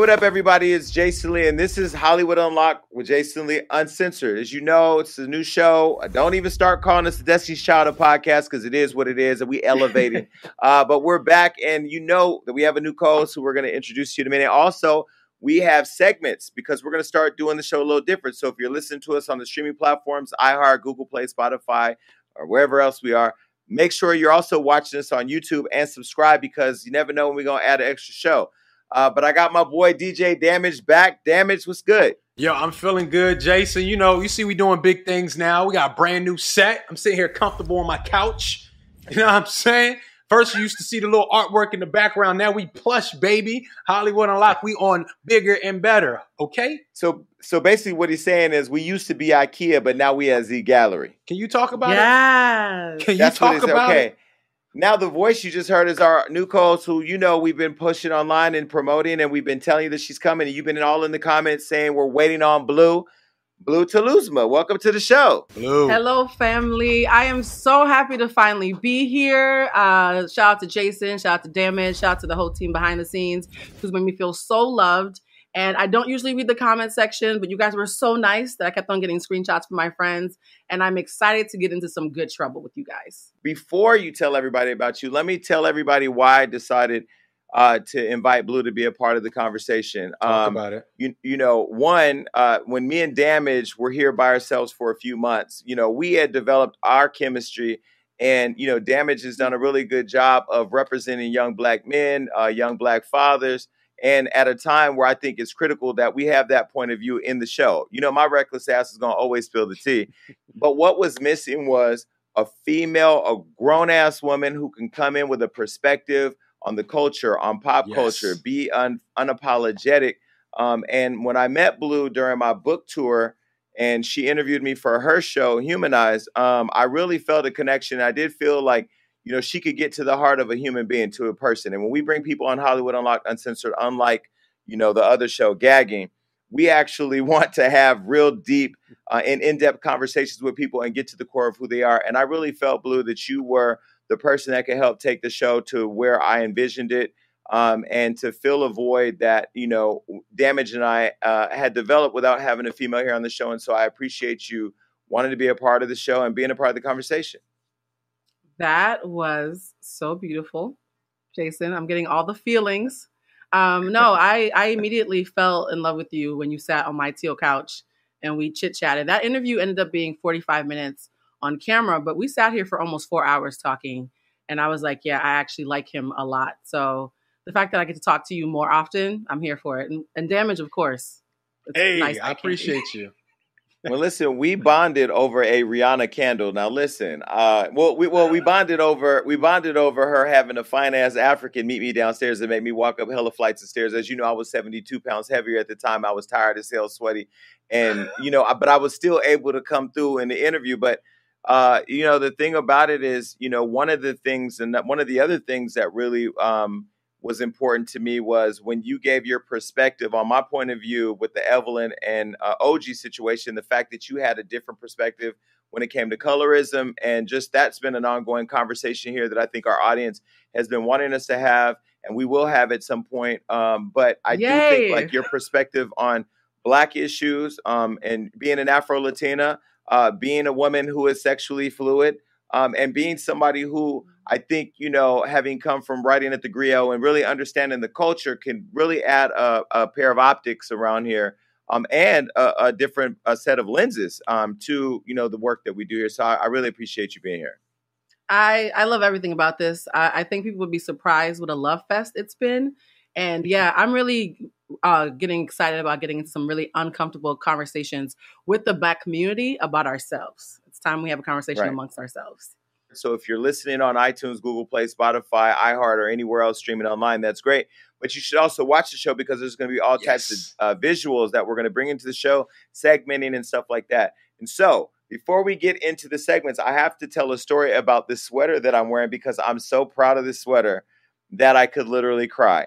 What up, everybody? It's Jason Lee, and this is Hollywood Unlocked with Jason Lee Uncensored. As you know, it's a new show. Don't even start calling us the Destiny's Child of podcast because it is what it is, and we elevating. uh, but we're back, and you know that we have a new co-host who we're going to introduce to you in a minute. Also, we have segments because we're going to start doing the show a little different. So if you're listening to us on the streaming platforms, iHeart, Google Play, Spotify, or wherever else we are, make sure you're also watching us on YouTube and subscribe because you never know when we're going to add an extra show. Uh, but I got my boy DJ Damage back. Damage, what's good? Yo, I'm feeling good, Jason. You know, you see, we doing big things now. We got a brand new set. I'm sitting here comfortable on my couch. You know what I'm saying? First, you used to see the little artwork in the background. Now we plush, baby. Hollywood Unlocked. We on bigger and better. Okay. So, so basically, what he's saying is, we used to be IKEA, but now we at Z Gallerie. Can you talk about yes. it? Can you That's talk what it's about okay. it? Now the voice you just heard is our new co-host who you know we've been pushing online and promoting and we've been telling you that she's coming and you've been all in the comments saying we're waiting on Blue. Blue Telusma, welcome to the show. Blue. Hello, family. I am so happy to finally be here. Uh, shout out to Jason, shout out to Damage, shout out to the whole team behind the scenes who's made me feel so loved. And I don't usually read the comment section, but you guys were so nice that I kept on getting screenshots from my friends. And I'm excited to get into some good trouble with you guys. Before you tell everybody about you, let me tell everybody why I decided uh, to invite Blue to be a part of the conversation. Talk Um, about it. you you know one uh, when me and damage were here by ourselves for a few months you know we had developed our chemistry and you know damage has done a really good job of representing young black men uh, young black fathers and at a time where i think it's critical that we have that point of view in the show you know my reckless ass is going to always spill the tea but what was missing was a female a grown-ass woman who can come in with a perspective on the culture on pop Yes. culture be un- unapologetic um, and when I met Blue during my book tour, and she interviewed me for her show, Humanized, um, I really felt a connection. I did feel like, you know, she could get to the heart of a human being, to a person. And when we bring people on Hollywood Unlocked Uncensored, unlike, you know, the other show, Gagging, we actually want to have real deep uh, and in-depth conversations with people and get to the core of who they are. And I really felt, Blue, that you were the person that could help take the show to where I envisioned it um, and to fill a void that you know damage and i uh, had developed without having a female here on the show and so i appreciate you wanting to be a part of the show and being a part of the conversation That was so beautiful, Jason. I'm getting all the feelings. Um, no, I, I immediately fell in love with you when you sat on my teal couch and we chit chatted. That interview ended up being 45 minutes on camera, but we sat here for almost four hours talking. And I was like, yeah, I actually like him a lot. So the fact that I get to talk to you more often, I'm here for it. And, and damage, of course. It's Hey, nice I appreciate you. Well listen we bonded over a rihanna candle. Now listen uh, well we well we bonded over we bonded over her having a fine ass african meet me downstairs and make me walk up hella flights of stairs. As you know i was 72 pounds heavier at the time. I was tired as hell sweaty. And you know I- but i was still able to come through in the interview. But uh, you know the thing about it is you know one of the things and one of the other things that really um, was important to me was when you gave your perspective on my point of view with the evelyn and uh, og situation the fact that you had a different perspective when it came to colorism and just that's been an ongoing conversation here that i think our audience has been wanting us to have and we will have at some point um, but i do think like your perspective on black issues um, and being an afro latina uh, being a woman who is sexually fluid, um, and being somebody who I think, you know, having come from writing at the Grio and really understanding the culture can really add a, a pair of optics around here um, and a, a different a set of lenses um, to, you know, the work that we do here. So I, I really appreciate you being here. I I love everything about this. I, I think people would be surprised what a love fest it's been, and yeah, I'm really uh, getting excited about getting into some really uncomfortable conversations with the Black community about ourselves. Time we have a conversation Right. amongst ourselves. So if you're listening on iTunes, Google Play, Spotify, iHeart, or anywhere else streaming online, that's great. But you should also watch the show because there's going to be all types of uh, visuals that we're going to bring into the show, segmenting and stuff like that. And so before we get into the segments, I have to tell a story about this sweater that I'm wearing because I'm so proud of this sweater that I could literally cry.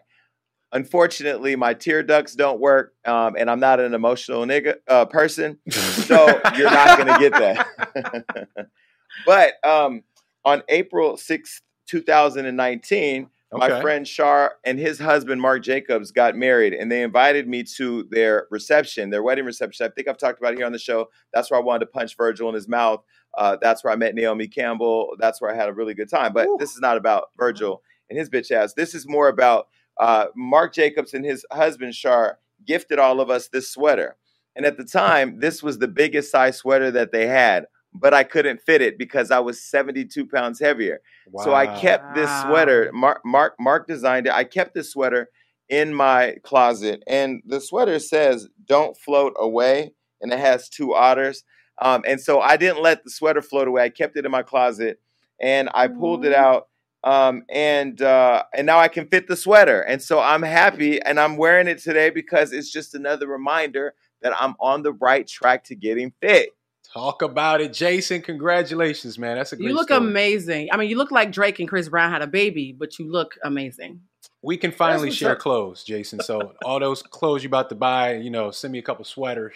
Unfortunately, my tear ducts don't work, um, and I'm not an emotional nigga uh, person, so you're not going to get that. but um, on April 6th, 2019, my friend Char and his husband Marc Jacobs got married, and they invited me to their reception, their wedding reception. I think I've talked about it here on the show. That's where I wanted to punch Virgil in his mouth. Uh, that's where I met Naomi Campbell. That's where I had a really good time. But Ooh. this is not about Virgil and his bitch ass. This is more about uh, Marc Jacobs and his husband Char gifted all of us this sweater. And at the time, this was the biggest size sweater that they had, but I couldn't fit it because I was 72 pounds heavier. So I kept this sweater. Marc, Marc Marc designed it. I kept this sweater in my closet, and the sweater says "Don't float away," and it has two otters. Um, and so I didn't let the sweater float away. I kept it in my closet, and I pulled it out. Um, and uh, and now I can fit the sweater, and so I'm happy, and I'm wearing it today because it's just another reminder that I'm on the right track to getting fit. Talk about it, Jason. Congratulations, man. That's a great You look story. amazing. I mean, you look like Drake and Chris Brown had a baby, but you look amazing. We can finally share up. clothes, Jason. So all those clothes you about to buy, you know, send me a couple sweaters.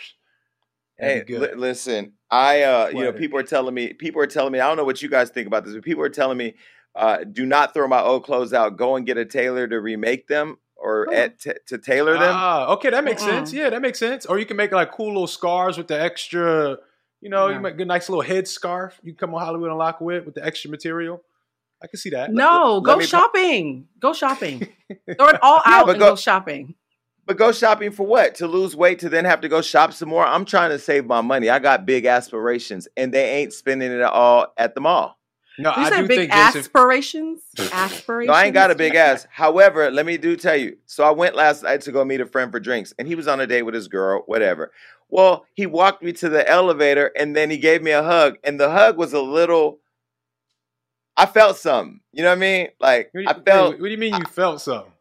Hey, That'd li- listen, I uh, you know, people are telling me, people are telling me, I don't know what you guys think about this, but people are telling me, uh, do not throw my old clothes out. Go and get a tailor to remake them or Oh. at, t- to tailor them. Ah, okay, that makes Uh-uh. sense. Yeah, that makes sense. Or you can make like cool little scarves with the extra, you know, you No. make a nice little head scarf. You can come on Hollywood Unlocked with with the extra material. I can see that. No, let go me pu- shopping. Go shopping. Throw it all Yeah, out but and go- go shopping. But go shopping for what? To lose weight to then have to go shop some more? I'm trying to save my money. I got big aspirations, and they ain't spending it all at the mall. No, You I said do big think Jason. aspirations. Aspirations. No, I ain't got a big ass. However, let me do tell you. So I went last night to go meet a friend for drinks, and he was on a date with his girl, whatever. Well, he walked me to the elevator, and then he gave me a hug, and the hug was a little. I felt something. You know what I mean? Like What do you, I felt what do you mean you felt something?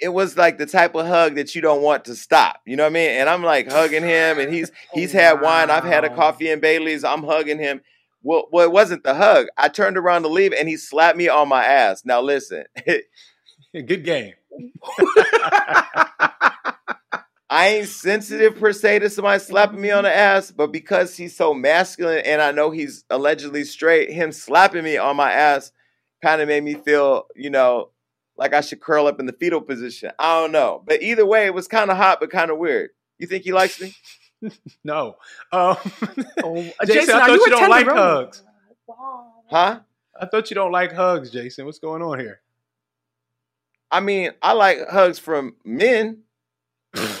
it was like the type of hug that you don't want to stop. You know what I mean? And I'm like hugging him, and he's oh, he's had wine. I've had a coffee and Bailey's. I'm hugging him. Well, well, it wasn't the hug. I turned around to leave, and he slapped me on my ass. Now listen, Good game. I ain't sensitive per se to somebody slapping me on the ass, but because he's so masculine and I know he's allegedly straight, him slapping me on my ass kind of made me feel, you know, like I should curl up in the fetal position. I don't know. But either way, it was kind of hot, but kind of weird. You think he likes me? No. Um, Oh, Jason, Jason, I thought you you don't like tenderoni? hugs. Huh? I thought you don't like hugs, Jason. What's going on here? I mean, I like hugs from men.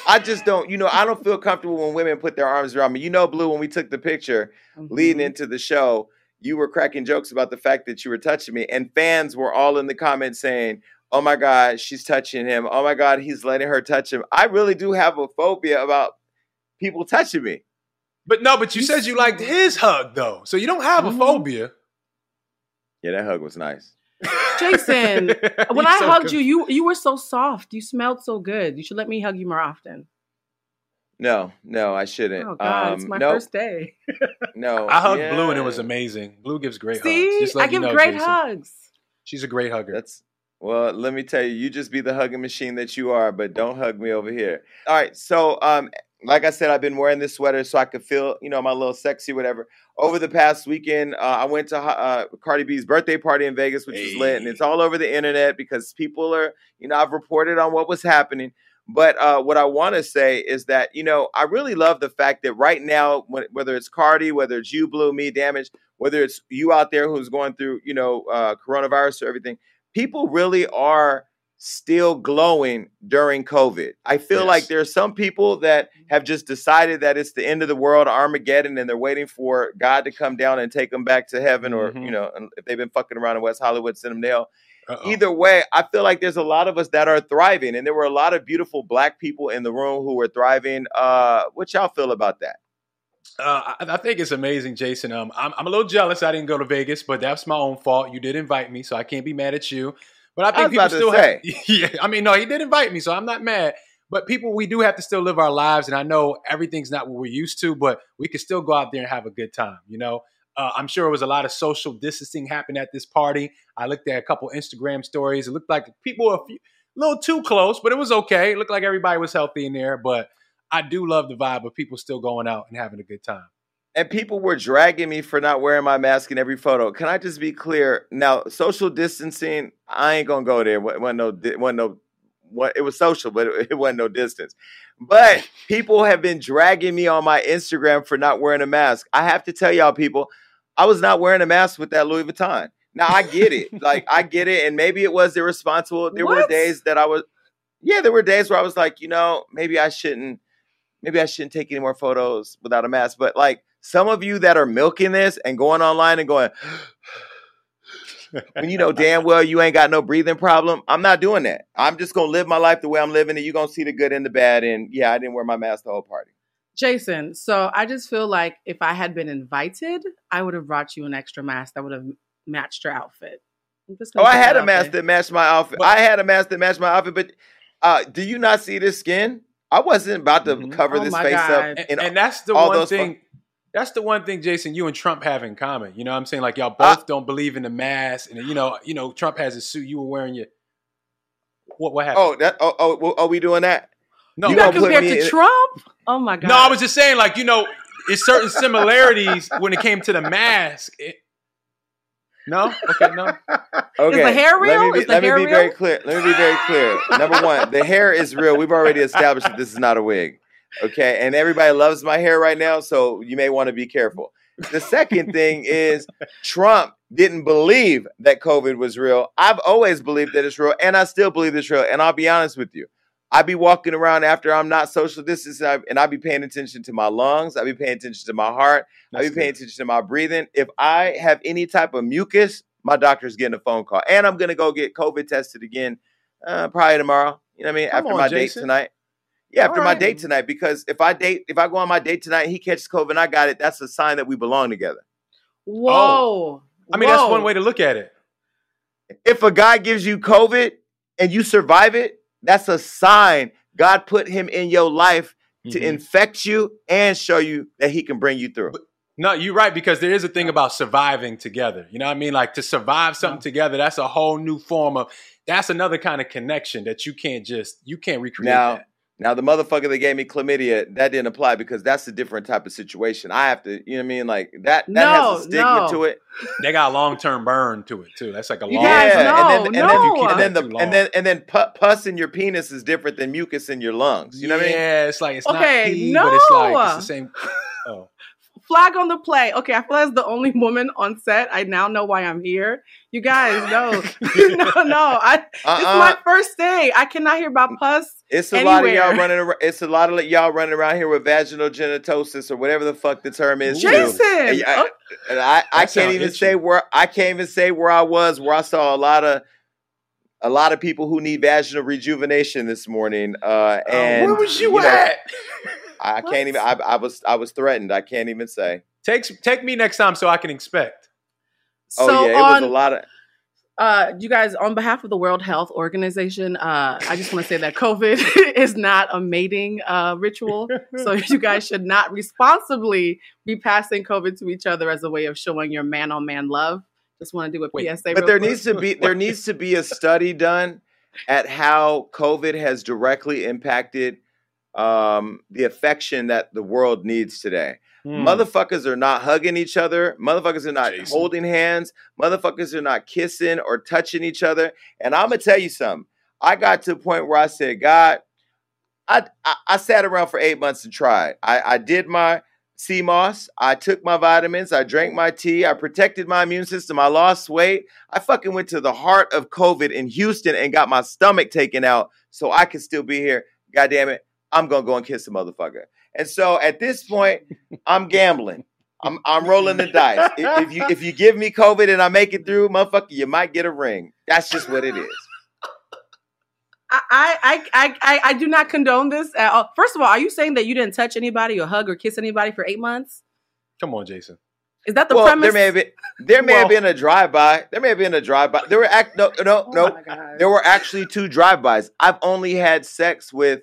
I just don't, you know, I don't feel comfortable when women put their arms around me. You know, Blue, when we took the picture, leading Mhm. into the show, you were cracking jokes about the fact that you were touching me, and fans were all in the comments saying, "Oh my God, she's touching him. Oh my God, he's letting her touch him." I really do have a phobia about people touching me. But no, but you You said you liked his hug though, so you don't have a Mhm. phobia. Yeah, that hug was nice. Jason, When I so hugged conf- you, you you were so soft. You smelled so good. You should let me hug you more often. No, no, I shouldn't. Oh God, it's Um, my no, first day. no. I hugged Blue and it was amazing. Blue gives great hugs. Just I let you give know, great Jason. hugs. She's a great hugger. That's well, let me tell you, you just be the hugging machine that you are, but don't hug me over here. All right. So um like I said, I've been wearing this sweater so I could feel, you know, my little sexy, whatever. Over the past weekend, uh, I went to uh, Cardi B's birthday party in Vegas, which was lit, and it's all over the internet because people are, you know, I've reported on what was happening. But uh, what I want to say is that, you know, I really love the fact that right now, when, whether it's Cardi, whether it's you, Blue, me, Damage, whether it's you out there who's going through, you know, uh, coronavirus or everything, people really are still glowing during COVID. I feel Yes. like there are some people that have just decided that it's the end of the world, Armageddon, and they're waiting for God to come down and take them back to heaven, or Mhm. you know, if they've been fucking around in West Hollywood, send them to hell. Uh-oh. Either way, I feel like there's a lot of us that are thriving, and there were a lot of beautiful black people in the room who were thriving. Uh, what y'all feel about that? Uh, I, I think it's amazing, Jason. Um, I'm, I'm a little jealous I didn't go to Vegas, but that's my own fault. You did invite me, so I can't be mad at you. But I think was people still say. have. Yeah, I mean, no, he did invite me, so I'm not mad. But people, we do have to still live our lives, and I know everything's not what we're used to, but we can still go out there and have a good time. You know, uh, I'm sure it was a lot of social distancing happened at this party. I looked at a couple Instagram stories. It looked like people were a, few, a little too close, but it was okay. It looked like everybody was healthy in there. But I do love the vibe of people still going out and having a good time. And people were dragging me for not wearing my mask in every photo. Can I just be clear? Now, social distancing, I ain't gonna go there. What wasn't no, wasn't no, what it was social, but it, it wasn't no distance. But people have been dragging me on my Instagram for not wearing a mask. I have to tell y'all, people, I was not wearing a mask with that Louis Vuitton. Now I get it, like I get it, and maybe it was irresponsible. There were days that I was, yeah, there were days where I was like, you know, maybe I shouldn't maybe I shouldn't take any more photos without a mask. But like some of you that are milking this and going online and going, when you know damn well you ain't got no breathing problem, I'm not doing that. I'm just gonna live my life the way I'm living it. You're gonna see the good and the bad. And yeah, I didn't wear my mask the whole party. Jason, so I just feel like if I had been invited, I would have brought you an extra mask that would have matched your outfit. Just Oh, I had a mask there. that matched my outfit. But- I had a mask that matched my outfit, but uh, do you not see this skin? I wasn't about to Mhm. cover Oh this face God. up. and, and that's the all one those fu- thing. That's the one thing, Jason. You and Trump have in common. You know, what I'm saying like y'all I- both don't believe in the mask, and you know, you know, Trump has his suit. You were wearing your what? What happened? oh, that oh, oh, well, are we doing that? no, You You got gonna compared to in- Trump? Oh my god! no, I was just saying, like you know, it's certain similarities when it came to the mask. It- no, okay, no. Okay. the hair Let me real? be, Is the let me hair be very clear. Let me be very clear. Number one, the hair is real. We've already established that this is not a wig. Okay. And everybody loves my hair right now, so you may want to be careful. The second thing is Trump didn't believe that COVID was real. I've always believed that it's real, and I still believe it's real. And I'll be honest with you. I be walking around after I'm not social distancing, and I be paying attention to my lungs. I be paying attention to my heart. I be paying good. attention to my breathing. If I have any type of mucus, my doctor's getting a phone call, and I'm gonna go get COVID tested again, uh, probably tomorrow. You know what I mean? Come after on, my Jason. date tonight. Yeah, after All my right. date tonight, because if I date, if I go on my date tonight, he catches COVID, and I got it. That's a sign that we belong together. Whoa! I mean, that's one way to look at it. If a guy gives you COVID and you survive it, that's a sign God put him in your life to Mhm. infect you and show you that he can bring you through. No, you're right because there is a thing about surviving together. You know what I mean? Like to survive something together, that's a whole new form of. That's another kind of connection that you can't just you can't recreate. Now, that. Now the motherfucker that gave me chlamydia, that didn't apply because that's a different type of situation. I have to, you know what I mean? Like that that No, has a stigma no. to it. They got a long term burn to it too. That's like a long. guys yeah, know, and then and then, no. and then the and then and then pus in your penis is different than mucus in your lungs. You know what I mean? Yeah, it's like it's Okay, not pee, but it's like no. it's the same. Oh, Flag on the play. Okay, I feel as the only woman on set. I now know why I'm here. You guys know. no, no. I, It's Uh-uh. my first day. I cannot hear about pus. It's a lot of y'all running. Around, it's a lot of y'all running around here with vaginal genitosis or whatever the fuck the term is. Jason. And I, oh, and I, I can't even itchy. say where I can't even say where I was. Where I saw a lot of a lot of people who need vaginal rejuvenation this morning. Uh, and where was you, know, at? I can't even. I, I was I was threatened. I can't even say. Take take me next time so I can expect. Oh so yeah, it on, was a lot of. uh, you guys, on behalf of the World Health Organization, uh, I just want to say that COVID is not a mating uh, ritual. So you guys should not responsibly be passing COVID to each other as a way of showing your man on man love. Just want to do a Wait, PSA. But real there quick. needs to be there needs to be a study done at how COVID has directly impacted um, the affection that the world needs today. Hmm. Motherfuckers are not hugging each other. Motherfuckers are not Jason. holding hands. Motherfuckers are not kissing or touching each other. And I'm gonna tell you something. I got to a point where I said, God, I I, I sat around for eight months and tried. I, I did my sea moss. I took my vitamins. I drank my tea. I protected my immune system. I lost weight. I fucking went to the heart of COVID in Houston and got my stomach taken out so I could still be here. God damn it. I'm gonna go and kiss a motherfucker. And so at this point, I'm gambling. I'm I'm rolling the dice. If, if you if you give me COVID and I make it through, motherfucker, you might get a ring. That's just what it is. I, I, I, I, I do not condone this at all. First of all, are you saying that you didn't touch anybody or hug or kiss anybody for eight months? Come on, Jason. Is that the well, premise? there may have been there may have been a drive by. There may have been a drive by. There were act no no Oh no. There were actually two drive bys. I've only had sex with.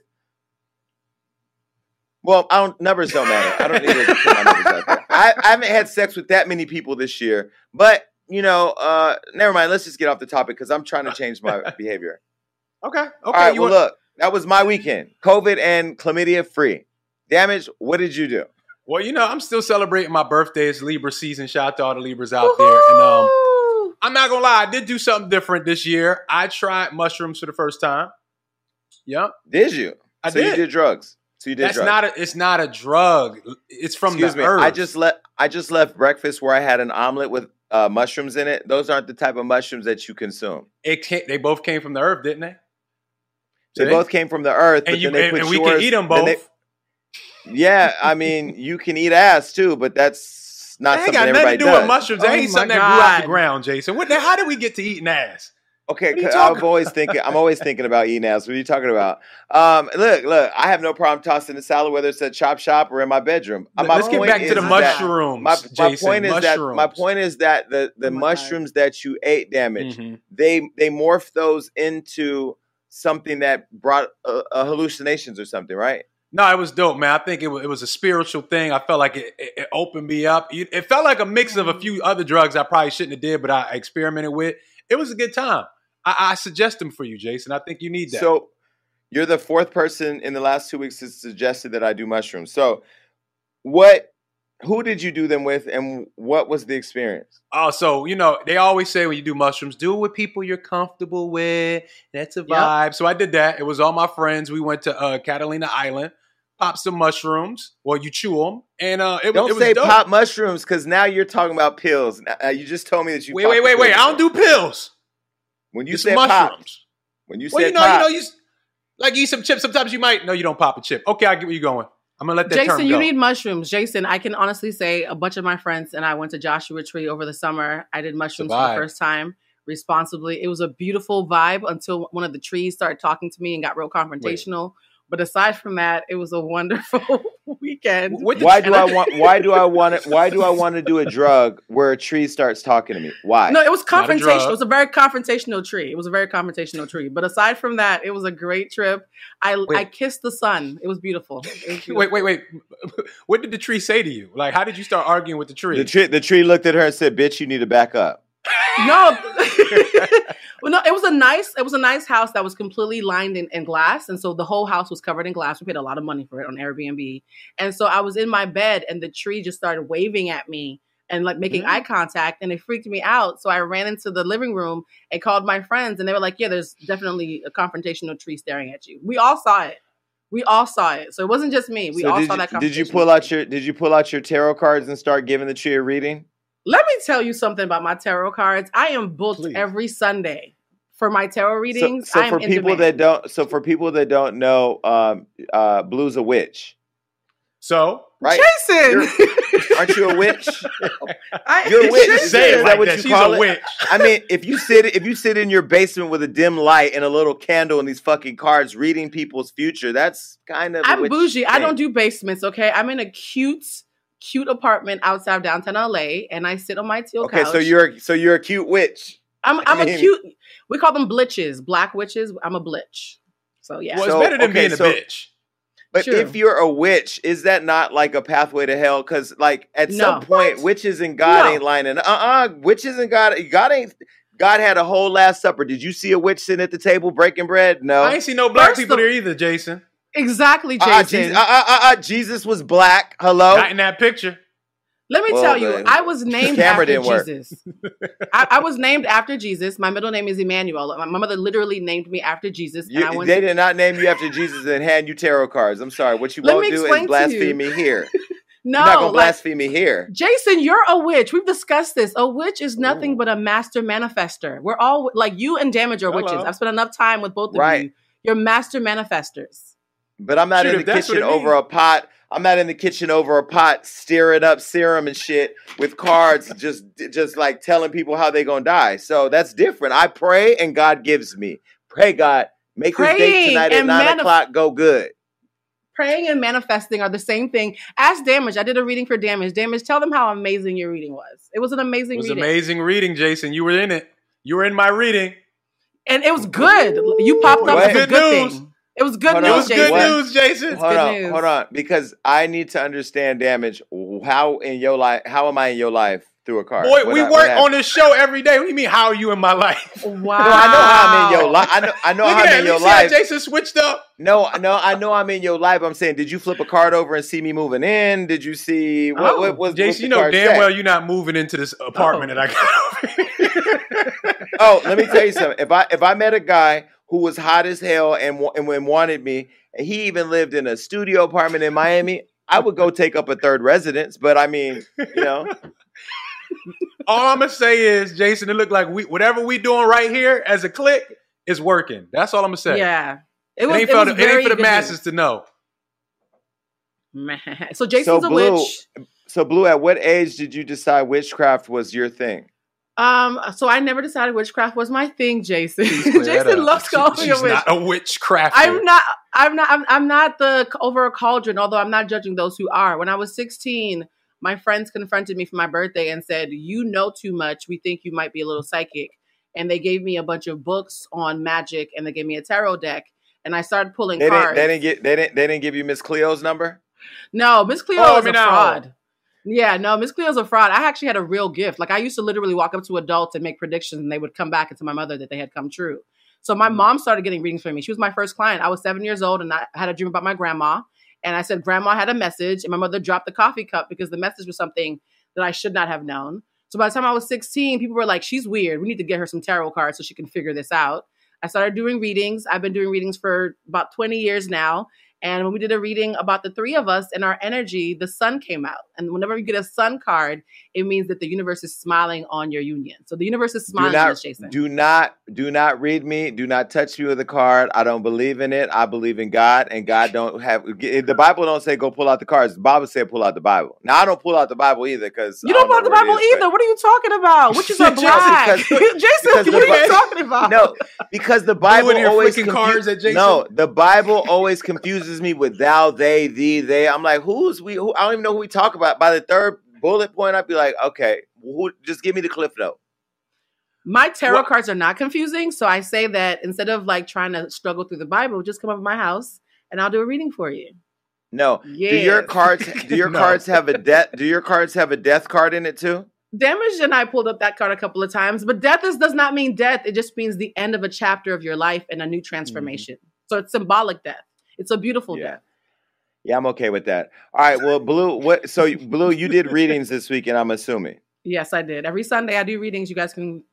Well, I don't. Numbers don't matter. I don't need to put my numbers out there. I, I haven't had sex with that many people this year, but you know, uh, never mind. Let's just get off the topic because I'm trying to change my behavior. Okay. Okay. All right. want- Well, look, that was my weekend. COVID and chlamydia free. Damage. What did you do? Well, you know, I'm still celebrating my birthday. It's Libra season. Shout out to all the Libras out there. And um, I'm not gonna lie, I did do something different this year. I tried mushrooms for the first time. Yep, Did you? I so did. you did drugs. So you did That's drugs. not a. It's not a drug. It's from Excuse the me. earth. I just let I just left breakfast where I had an omelet with uh, mushrooms in it. Those aren't the type of mushrooms that you consume. It came, they both came from the earth, didn't they? They Did both came from the earth, but And, you, then they and, put and we yours, can eat them both. they- yeah, I mean, you can eat ass too, but that's not That ain't something got nothing to do does. with mushrooms. That Oh ain't my something that grew out the ground, Jason. What? the- How did we get to eating ass? Okay, What are you 'cause talking I'm always thinking. I'm always thinking about eating ass. What are you talking about? Um, look, look. I have no problem tossing the salad, whether it's at Chop Shop or in my bedroom. Uh, my Let's get back to the that- mushrooms. My, my Jason, point is that my point is that the the Oh my God. mushrooms that you ate damage Mhm. they they morphed those into something that brought uh, uh, hallucinations or something, right? No, it was dope, man. I think it was, it was a spiritual thing. I felt like it, it, it opened me up. It it felt like a mix of a few other drugs I probably shouldn't have did, but I experimented with. It was a good time. I, I suggest them for you, Jason. I think you need that. So you're the fourth person in the last two weeks that suggested that I do mushrooms. So what? Who did you do them with, and what was the experience? Oh, so you know they always say when you do mushrooms, do it with people you're comfortable with. That's a Yep. vibe. So I did that. It was all my friends. We went to uh, Catalina Island, popped some mushrooms. Well, you chew them, and uh, it, Don't it was say dope. pop mushrooms because now you're talking about pills. Uh, you just told me that you. Wait, wait, wait, wait! pills. I don't do pills. When you It's said pop, mushrooms. when you well, said you know, pop, you know, you like you eat some chips. Sometimes you might. No, you don't pop a chip. Okay, I get where you're going. I'm gonna let that term Jason, you need mushrooms. Jason, I can honestly say a bunch of my friends and I went to Joshua Tree over the summer. I did mushrooms for the first time responsibly. It was a beautiful vibe until one of the trees started talking to me and got real confrontational. But aside from that, it was a wonderful weekend. Why do I want? Why do I want it? Why do I want to do a drug where a tree starts talking to me? Why? No, it was Not confrontational. It was a very confrontational tree. It was a very confrontational tree. But aside from that, it was a great trip. I Wait. I kissed the sun. It was beautiful. It was beautiful. Wait, wait, wait. What did the tree say to you? Like, how did you start arguing with the tree? the tree. The tree looked at her and said, "Bitch, you need to back up." No, well, no, it was a nice, it was a nice house that was completely lined in, in glass, and so the whole house was covered in glass. We paid a lot of money for it on Airbnb, and so I was in my bed, and the tree just started waving at me and like making Mm. eye contact, and it freaked me out. So I ran into the living room and called my friends, and they were like, "Yeah, there's definitely a confrontational tree staring at you." We all saw it. We all saw it. So it wasn't just me. We So all saw you, that. did you pull out your Did you pull out your tarot cards and start giving the tree a reading? Let me tell you something about my tarot cards. I am booked Please. every Sunday for my tarot readings. so I am for in people demand. that don't, so for people that don't know, um, uh, Blue's a witch, so right? Jason, Aren't you a witch? I, You're a witch. Jason. say it Is like that what that. you She's call a it? witch. I mean, if you sit if you sit in your basement with a dim light and a little candle and these fucking cards reading people's future, that's kind of I'm witch bougie. I don't do basements. Okay, I'm in a cute, cute apartment outside of downtown LA, and I sit on my teal Okay, couch. so you're so you're a cute witch. I'm I'm I a mean- cute. We call them blitches, black witches. I'm a blitch. So yeah. Well, So, it's better than okay, being a bitch. But True. if you're a witch, is that not like a pathway to hell? Because like at some point, What? witches and God No. ain't lining. Uh uh witches and God. God ain't. God had a whole Last Supper. Did you see a witch sitting at the table breaking bread? No. I ain't see no black First people of- there either, Jason. Exactly, Jason. Uh, Jesus, uh, uh, uh, Jesus was black. Hello. Not in that picture. Let me Well, tell you, then, I was named after. Jesus. I, I was named after Jesus. My middle name is Emmanuel. My, my mother literally named me after Jesus, and I You, they to- did not name you after Jesus and hand you tarot cards. I'm sorry. What you Let won't do is blaspheme me here. no, You're not gonna like, blaspheme me here. Jason, you're a witch. We've discussed this. A witch is nothing Ooh. but a master manifester. We're all like you and Damage are witches. I've spent enough time with both of Right. you. You're master manifestors. But I'm not Shoot, in the kitchen over means. a pot. I'm not in the kitchen over a pot stirring up serum and shit with cards, just just like telling people how they're gonna die. So that's different. I pray and God gives me. Pray God, make this date tonight at nine manif- o'clock go good. Praying and manifesting are the same thing. Ask Damage. I did a reading for Damage. Damage, tell them how amazing your reading was. It was an It amazing was reading. amazing reading, Jason. You were in it. You were in my reading. And it was good. You popped up Wait. as Good good news. thing. It was good Hold It news, on. was Jason. good What? news, Jason. Hold good on, news. hold on, because I need to understand damage. How in your life? How am I in your life? through a card. Boy, What we I- work on this show every day. What do you mean? How are you in my life? Wow. No, I know how I'm in your life. I know, I know Look how at I'm that. in You your see how life. Jason switched up. No, no, I know I'm in your life. I'm saying, did you flip a card over and see me moving in? Did you see what? Oh, what was Jason, you know damn well you're not moving into this apartment Oh. that I got. Oh, let me tell you something. If I if I met a guy who was hot as hell and and when wanted me, and he even lived in a studio apartment in Miami, I would go take up a third residence. But I mean, you know, All I'm gonna say is, Jason, it looked like we whatever we doing right here as a clique is working. That's all I'm gonna say. Yeah. It It, was, ain't it for was the, it ain't for the masses news. to know. Man. So Jason's a Blue- witch. so Blue, at what age did you decide witchcraft was your thing? Um, so I never decided witchcraft was my thing, Jason. Please clear that Jason loves She- calling me a witch. not a witchcraft. I'm not. I'm not. I'm, I'm not the over a cauldron. Although I'm not judging those who are. When I was 16, my friends confronted me for my birthday and said, "You know too much. We think you might be a little psychic." And they gave me a bunch of books on magic, and they gave me a tarot deck, and I started pulling They didn't. cards. They didn't get. They didn't. They didn't give you Miss Cleo's number. No, Miss Cleo Oh, is a fraud. Yeah, no, Miss Cleo's a fraud. I actually had a real gift. Like I used to literally walk up to adults and make predictions, and they would come back and tell my mother that they had come true. So my Mhm. mom started getting readings for me. She was my first client. I was seven years old, and I had a dream about my grandma. And I said, Grandma had a message, and my mother dropped the coffee cup because the message was something that I should not have known. So by the time I was 16, people were like, She's weird. We need to get her some tarot cards so she can figure this out. I started doing readings. I've been doing readings for about 20 years now. And when we did a reading about the three of us and our energy, the sun came out. And whenever you get a sun card, it means that the universe is smiling on your union. So the universe is Do smiling on us, Jason. Do not. Do not read me. Do not touch me with a card. I don't believe in it. I believe in God, and God don't have. The Bible don't say go pull out the cards. The Bible said pull out the Bible. Now I don't pull out the Bible either because you don't want the Bible either. What are you talking about? Witches are Jason, black. because- Jason, because what the are Bi- you talking about? No, because the Bible you're always confu- cards at Jason? No, the Bible always confuses me with thou, they, thee, they. I'm like, who's we? Who, I don't even know who we talk about. By the third bullet point, I'd be like, okay, who? Just give me the cliff note. My tarot Well- cards are not confusing. So I say that instead of like trying to struggle through the Bible, just come over to my house and I'll do a reading for you. No, Yeah. do your cards? Do your No. cards have a death? Do your cards have a death card in it too? Damage and I pulled up that card a couple of times, but death is, does not mean death. It just means the end of a chapter of your life and a new transformation. Mm-hmm. So it's symbolic death. It's a beautiful Yeah. death. Yeah, I'm okay with that. All right, well, Blue, what? So, Blue, you did readings this weekend. I'm assuming. Yes, I did. Every Sunday I do readings. You guys can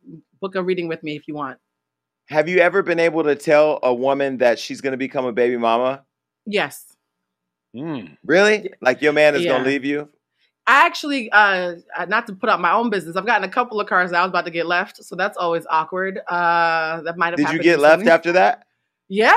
book a reading with me if you want. Have you ever been able to tell a woman that she's going to become a baby mama? Yes. Mm. Really? Like your man is Yeah. going to leave you? I actually, uh, not to put out my own business, I've gotten a couple of cards that I was about to get left, so that's always awkward. Uh, that might have. Did you get left after that? Yeah,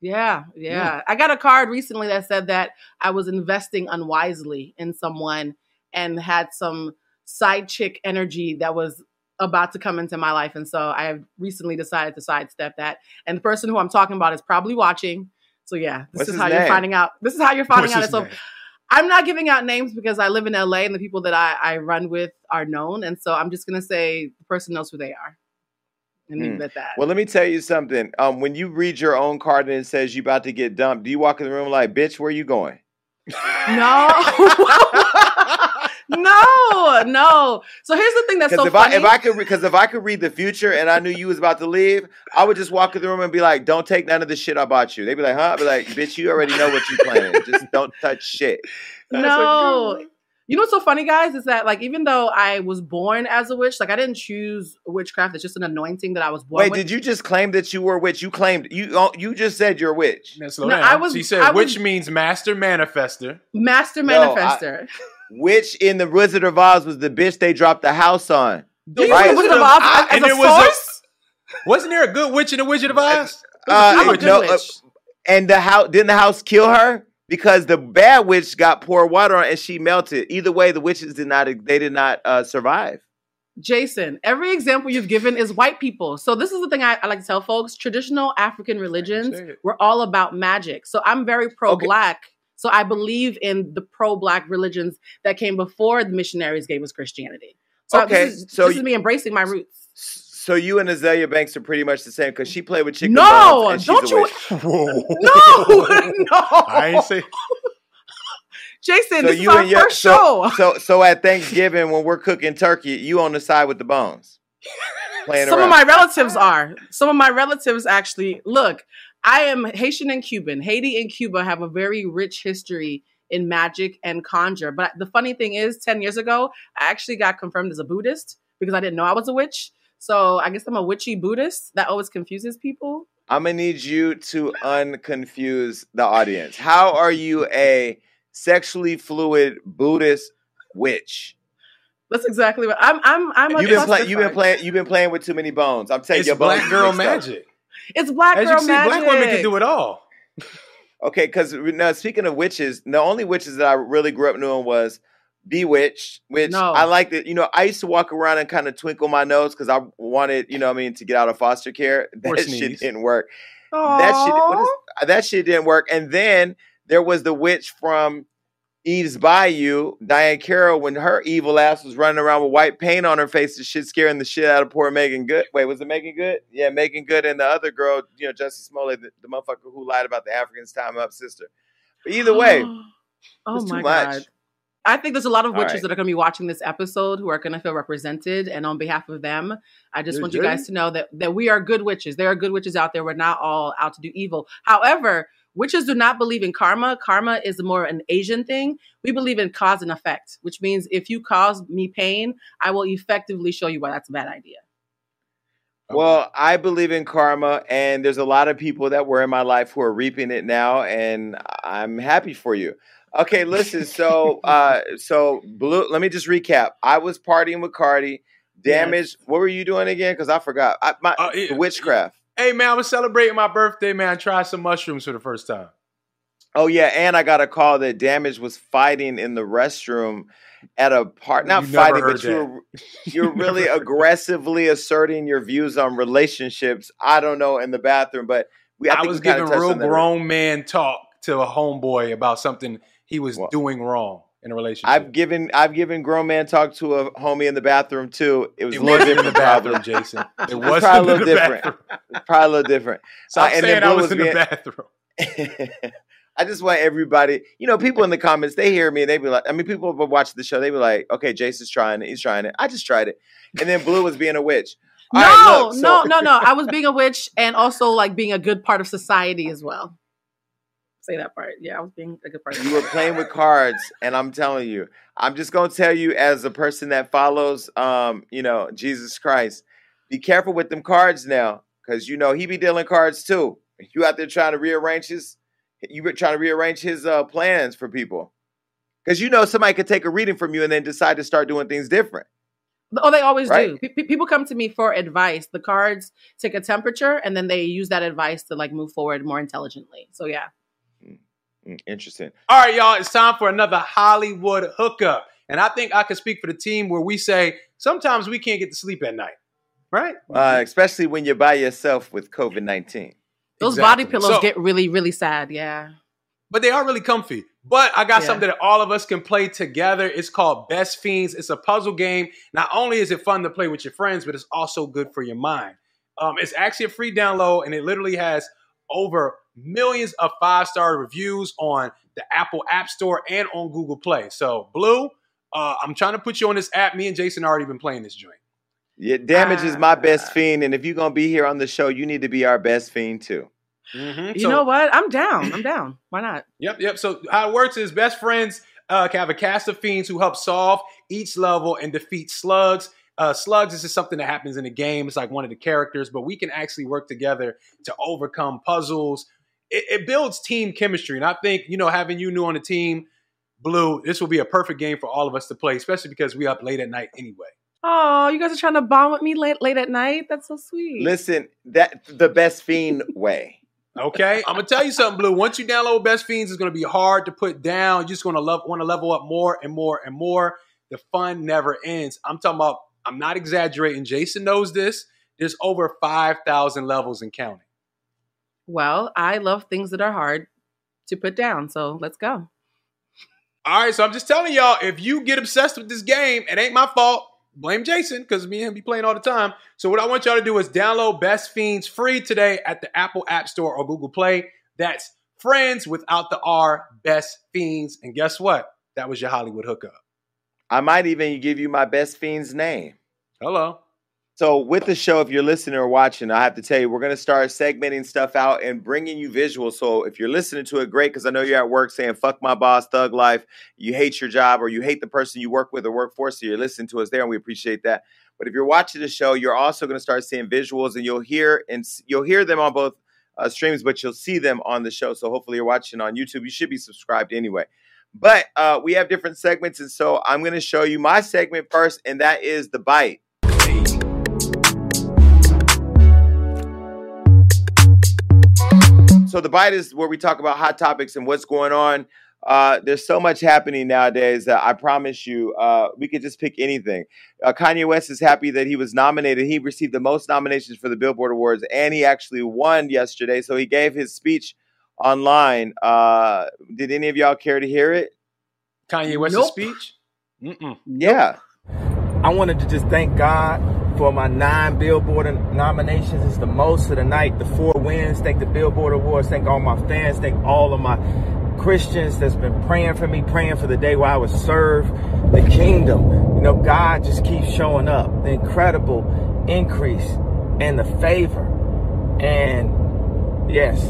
yeah, yeah. I got a card recently that said that I was investing unwisely in someone and had some side chick energy that was about to come into my life, and so I have recently decided to sidestep that. And the person who I'm talking about is probably watching. So yeah, this What's is how you're finding out. This is how you're finding What's out. So name? I'm not giving out names because I live in LA and the people that I, I run with are known. And so I'm just going to say the person knows who they are and leave it at that. Well, let me tell you something. Um, when you read your own card and it says you about to get dumped, do you walk in the room like, bitch, where you going? no. no, no. So here's the thing that's so if funny. I if I could because if I could read the future and I knew you was about to leave, I would just walk in the room and be like, "Don't take none of the shit I bought you." They'd be like, "Huh?" I'd be like, "Bitch, you already know what you're planning. Just don't touch shit." That's no. Good one. You know what's so funny, guys, is that like even though I was born as a witch, like I didn't choose witchcraft. It's just an anointing that I was born Wait, with. did you just claim that you were a witch? You claimed you oh, you just said you're a witch. Now, slow No, down. I was- she said, I was- means master manifester. Master No, I- manifester. Witch in the Wizard of Oz was the bitch they dropped the house on. The Right. Wizard of Oz I- as a there was a- source? Wasn't there a good witch in the Wizard of Oz? Uh, I'm a good no, witch. uh, and the house didn't the house kill her because the bad witch got poured water on and she melted. Either way, the witches did not they did not uh, survive. Jason, every example you've given is white people. So this is the thing I, I like to tell folks. Traditional African religions say it. were all about magic. So I'm very pro-black. So I believe in the pro-black religions that came before the missionaries gave us Christianity. So Okay, this is, so this you- is me embracing my roots. So you and Azealia Banks are pretty much the same because she played with chicken No, bones and she's don't a you- witch. Whoa. No, no. I ain't say. Jason, so this is our your, first so, show. So, so at Thanksgiving when we're cooking turkey, you on the side with the bones. Playing Some around. of my relatives are. Some of my relatives actually look. I am Haitian and Cuban. Haiti and Cuba have a very rich history in magic and conjure. But the funny thing is, 10 years ago, I actually got confirmed as a Buddhist because I didn't know I was a witch. So I guess I'm a witchy Buddhist. That always confuses people. I'm gonna need you to unconfuse the audience. How are you a sexually fluid Buddhist witch? That's exactly what I'm. I'm. I'm. you've been playing. You've been playing. You've been playing with too many bones. I'm telling it's you, black girl magic. It's black As girl see, magic. Black women can do it all. okay, because now speaking of witches, the only witches that I really grew up knowing was Bewitched, which no. I like that. You know, I used to walk around and kind of twinkle my nose because I wanted, you know, I mean, to get out of foster care. That shit didn't work. Aww. That shit, is, uh, that shit didn't work. And then there was the witch from Eve's Bayou, Diahann Carroll, when her evil ass was running around with white paint on her face, the shit scaring the shit out of poor Meagan Good. Wait, was it Meagan Good? Yeah, Meagan Good and the other girl, you know, Jussie Smollett, the, the motherfucker who lied about the Africans time up sister. But either way, oh my god. I think there's a lot of witches right. that are going to be watching this episode who are going to feel represented. And on behalf of them, I just want you guys to know that that we are good witches. There are good witches out there. We're not all out to do evil. However, witches do not believe in karma. Karma is more an Asian thing. We believe in cause and effect, which means if you cause me pain, I will effectively show you why that's a bad idea. Well, I believe in karma, and there's a lot of people that were in my life who are reaping it now, and I'm happy for you. Okay, listen. So, uh, so blue. Let me just recap. I was partying with Cardi. Damage. Yes. What were you doing again? Because I forgot. I, my uh, witchcraft. Hey man, I was celebrating my birthday. Man, I tried some mushrooms for the first time. Oh yeah, and I got a call that Damage was fighting in the restroom at a part. Not fighting, but you're you're really aggressively asserting your views on relationships. I don't know in the bathroom, but we. I, I was giving real grown man talk to a homeboy about something he was well, doing wrong in a relationship. I've given I've given grown man talk to a homie in the bathroom too. It was it a little different in the bathroom, Jason. It was probably a little different. probably a little different. So uh, saying I was, was in being, the bathroom. I just want everybody, you know, people in the comments, they hear me and they be like, I mean, people will watch the show, they be like, okay, Jason's trying it, he's trying it. I just tried it. And then Blue was being a witch. All no, right, look, so- no, no, no. I was being a witch and also like being a good part of society as well say that part. Yeah, I was being a good person. You were playing with cards, and I'm telling you, I'm just gonna tell you as a person that follows, um, you know, Jesus Christ, be careful with them cards now, because you know he be dealing cards too. You out there trying to rearrange his, you were trying to rearrange his uh, plans for people, because you know somebody could take a reading from you and then decide to start doing things different. Oh, they always right? do. P- people come to me for advice. The cards take a temperature, and then they use that advice to like move forward more intelligently. So yeah. Mm, interesting. All right, y'all. It's time for another Hollywood hookup. And I think I can speak for the team where we say sometimes we can't get to sleep at night, right? Uh, especially when you're by yourself with COVID 19. Those exactly. body pillows so, get really, really sad. Yeah. But they are really comfy. But I got yeah. something that all of us can play together. It's called Best Fiends. It's a puzzle game. Not only is it fun to play with your friends, but it's also good for your mind. Um, it's actually a free download, and it literally has over millions of five star reviews on the Apple App Store and on Google Play. So, Blue, uh, I'm trying to put you on this app. Me and Jason already been playing this joint. Yeah, damage is my best fiend, and if you're gonna be here on the show, you need to be our best fiend too. Mm-hmm. You so, know what? I'm down. I'm down. Why not? Yep, yep. So how it works is Best Fiends uh, can have a cast of fiends who help solve each level and defeat slugs. Uh, slugs is just something that happens in the game. It's like one of the characters, but we can actually work together to overcome puzzles, it, it builds team chemistry. And I think, you know, having you new on the team, Blue, this will be a perfect game for all of us to play, especially because we up late at night anyway. Oh, you guys are trying to bond with me late late at night? That's so sweet. Listen, that the best fiend way. Okay, I'm gonna tell you something, Blue. Once you download Best Fiends, it's gonna be hard to put down. You're just gonna love, want to level up more and more and more. The fun never ends. I'm talking about. I'm not exaggerating. Jason knows this. There's over five thousand levels and counting. Well, I love things that are hard to put down. So let's go. All right. So I'm just telling y'all if you get obsessed with this game, it ain't my fault. Blame Jason because me and him be playing all the time. So what I want y'all to do is download Best Fiends free today at the Apple App Store or Google Play. That's friends without the R, Best Fiends. And guess what? that was your Hollywood hookup. I might even give you my best fiend's name. Hello. So with the show, if you're listening or watching, I have to tell you, we're going to start segmenting stuff out and bringing you visuals. So if you're listening to it, great, because I know you're at work saying "fuck my boss, thug life," you hate your job or you hate the person you work with or work for. So you're listening to us there, and we appreciate that. But if you're watching the show, you're also going to start seeing visuals, and you'll hear and you'll hear them on both uh, streams, but you'll see them on the show. So hopefully, you're watching on YouTube. You should be subscribed anyway. But uh, we have different segments, and so I'm going to show you my segment first, and that is the bite. So the bite is where we talk about hot topics and what's going on. Uh, there's so much happening nowadays that I promise you, uh, we could just pick anything. Uh, Kanye West is happy that he was nominated. He received the most nominations for the Billboard Awards, and he actually won yesterday. So he gave his speech online. Uh, did any of y'all care to hear it? Kanye West's Nope. speech? Mm-mm. Yeah. I wanted to just thank God for my nine Billboard nominations. It's the most of the night, the four wins. Thank the Billboard Awards. Thank all my fans. Thank all of my Christians that's been praying for me, praying for the day where I would serve the kingdom. You know, God just keeps showing up. The incredible increase and the favor. And yes.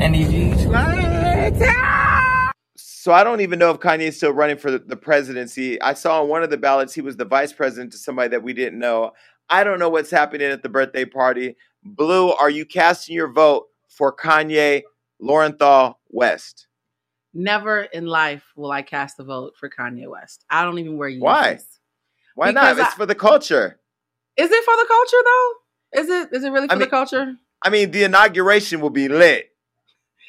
And he's like, So I don't even know if Kanye is still running for the- the presidency. I saw on one of the ballots he was the vice president to somebody that we didn't know. I don't know what's happening at the birthday party. Blue, are you casting your vote for Kanye Lorenthal West? Never in life will I cast a vote for Kanye West. I don't even wear Yeezys. Why? Why Because not? It's I- for the culture. Is it for the culture though? Is it? Is it really for I the culture? I mean, the inauguration will be lit.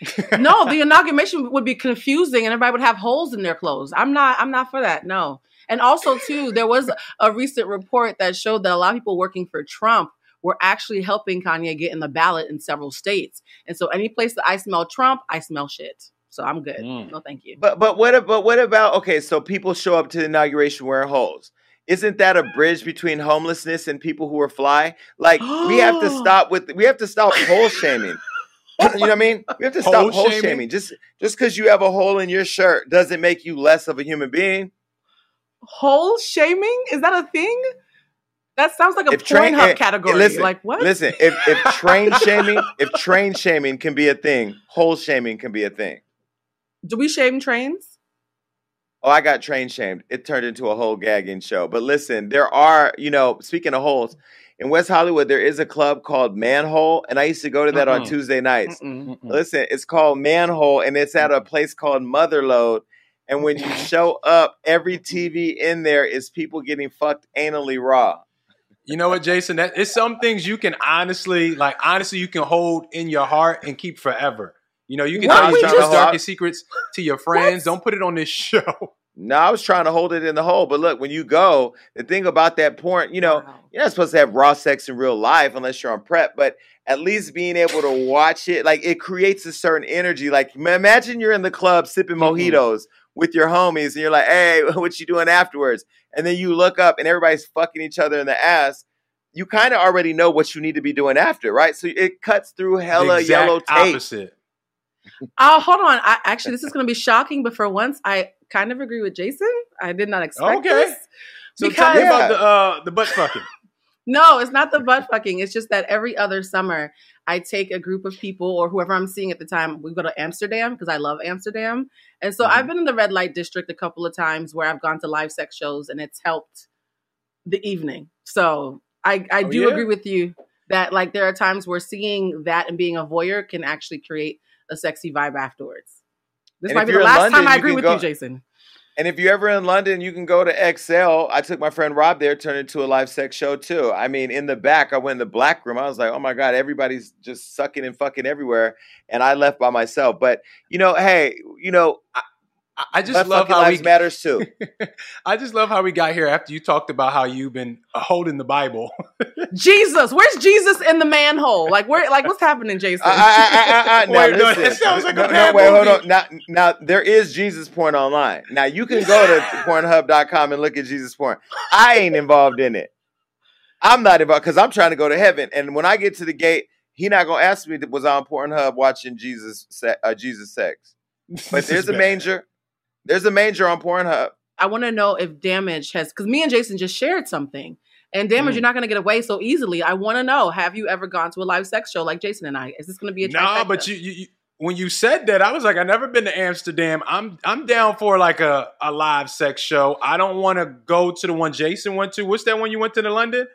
no, the inauguration would be confusing, and everybody would have holes in their clothes. I'm not. I'm not for that. No. And also, too, there was a recent report that showed that a lot of people working for Trump were actually helping Kanye get in the ballot in several states. And so, any place that I smell Trump, I smell shit. So I'm good. Mm. No, thank you. But but what but what about okay? So people show up to the inauguration wearing holes. Isn't that a bridge between homelessness and people who are fly? Like we have to stop with we have to stop hole shaming. you know what I mean? We have to stop Hole hole shaming? shaming. Just just because you have a hole in your shirt doesn't make you less of a human being. Hole shaming is that a thing? That sounds like a If train- Pornhub eh, category. listen, like what? Listen, if if train shaming, if train shaming can be a thing, hole shaming can be a thing. Do we shame trains? Oh, I got train shamed. It turned into a whole gagging show. But listen, there are, you know, speaking of holes, in West Hollywood, there is a club called Manhole, and I used to go to that on Mm-mm. Tuesday nights. Mm-mm. Listen, it's called Manhole, and it's at a place called Motherload. And when you show up, every TV in there is people getting fucked anally raw. You know what, Jason? That it's some things you can honestly, like, honestly, you can hold in your heart and keep forever. You know, you can tell your darkest secrets to your friends. What? Don't put it on this show. No, I was trying to hold it in the hole, but look, when you go, the thing about that porn, you know, Wow. you're not supposed to have raw sex in real life unless you're on prep, but at least being able to watch it, like it creates a certain energy. Like imagine you're in the club sipping Mhm. mojitos with your homies, and you're like, "Hey, what you doing afterwards?" And then you look up, and everybody's fucking each other in the ass. You kind of already know what you need to be doing after, right? So it cuts through hella yellow tape. opposite. Oh, hold on. I actually this is going to be shocking, but for once, I kind of agree with Jason. I did not expect Okay. this. So Because- tell me about the uh, the butt fucking. No, it's not the butt fucking. It's just that every other summer, I take a group of people or whoever I'm seeing at the time. We go to Amsterdam because I love Amsterdam, and so Mhm. I've been in the red light district a couple of times where I've gone to live sex shows, and it's helped the evening. So I I Oh, do yeah? agree with you that like there are times where seeing that and being a voyeur can actually create a sexy vibe afterwards. This And might be the last London, time I agree with go- you, Jason. And if you're ever in London, you can go to XL. I took my friend Rob there, turned it into a live sex show too. I mean, in the back, I went in the black room. I was like, oh my God, everybody's just sucking and fucking everywhere. And I left by myself. But, you know, hey, you know, I, I just butt love how lives we matters too. I just love how we got here after you talked about how you've been uh, holding the Bible. Jesus, where's Jesus in the manhole? Like where? Like what's happening, Jason? I, I, I, I, I, Wait, no, that sounds like no, bad no, wait, hold movie. on. Now, now, there is Jesus porn online. Now, you can go to Pornhub.com and look at Jesus porn. I ain't involved in it. I'm not involved because I'm trying to go to heaven. And when I get to the gate, he not gonna ask me was I on Pornhub watching Jesus se- uh, Jesus sex. But there's a bad. manger, There's a manger on Pornhub. I want to know if Damage has because me and Jason just shared something. And Damage, Mm. you're not going to get away so easily. I want to know: Have you ever gone to a live sex show like Jason and I? Is this going to be a Nah, trifecta? but you, you, you when you said that, I was like, I never been to Amsterdam. I'm I'm down for like a, a live sex show. I don't want to go to the one Jason went to. What's that one you went to in London?